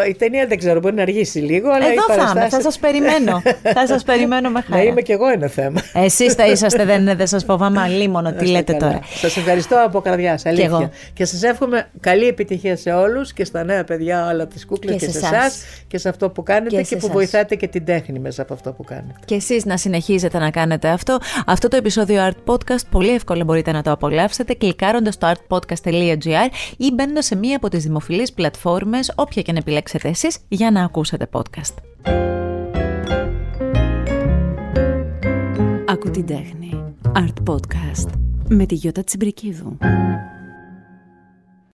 η, ταινία δεν ξέρω, μπορεί να αργήσει λίγο. Αλλά εδώ θα είμαι, θα σας περιμένω. θα σας περιμένω με χαρά. Να είμαι κι εγώ ένα θέμα. Εσείς θα είσαστε, δεν, δεν σας φοβάμαι αλίμονο. Τι λέτε τώρα. Σας ευχαριστώ από καρδιά. Αλήθεια. Και, και σας εύχομαι καλή επιτυχία σε όλους και στα νέα παιδιά όλα τις κούκλες και, και σε εσάς και σε αυτό που κάνετε και, που βοηθάτε και την τέχνη μέσα από αυτό που κάνετε. Και εσείς να συνεχίζετε να κάνετε αυτό. Αυτό το επεισόδιο Art Podcast πολύ εύκολα μπορείτε να το απολαύσετε κλικάροντας στο artpodcast.gr ή μπαίνοντας σε μία από τις δημοφιλείς πλατφόρμες όποια και να επιλέξετε εσείς για να ακούσετε podcast. Ακού την τέχνη. Art Podcast με τη Γιώτα Τσιμπρικίδου.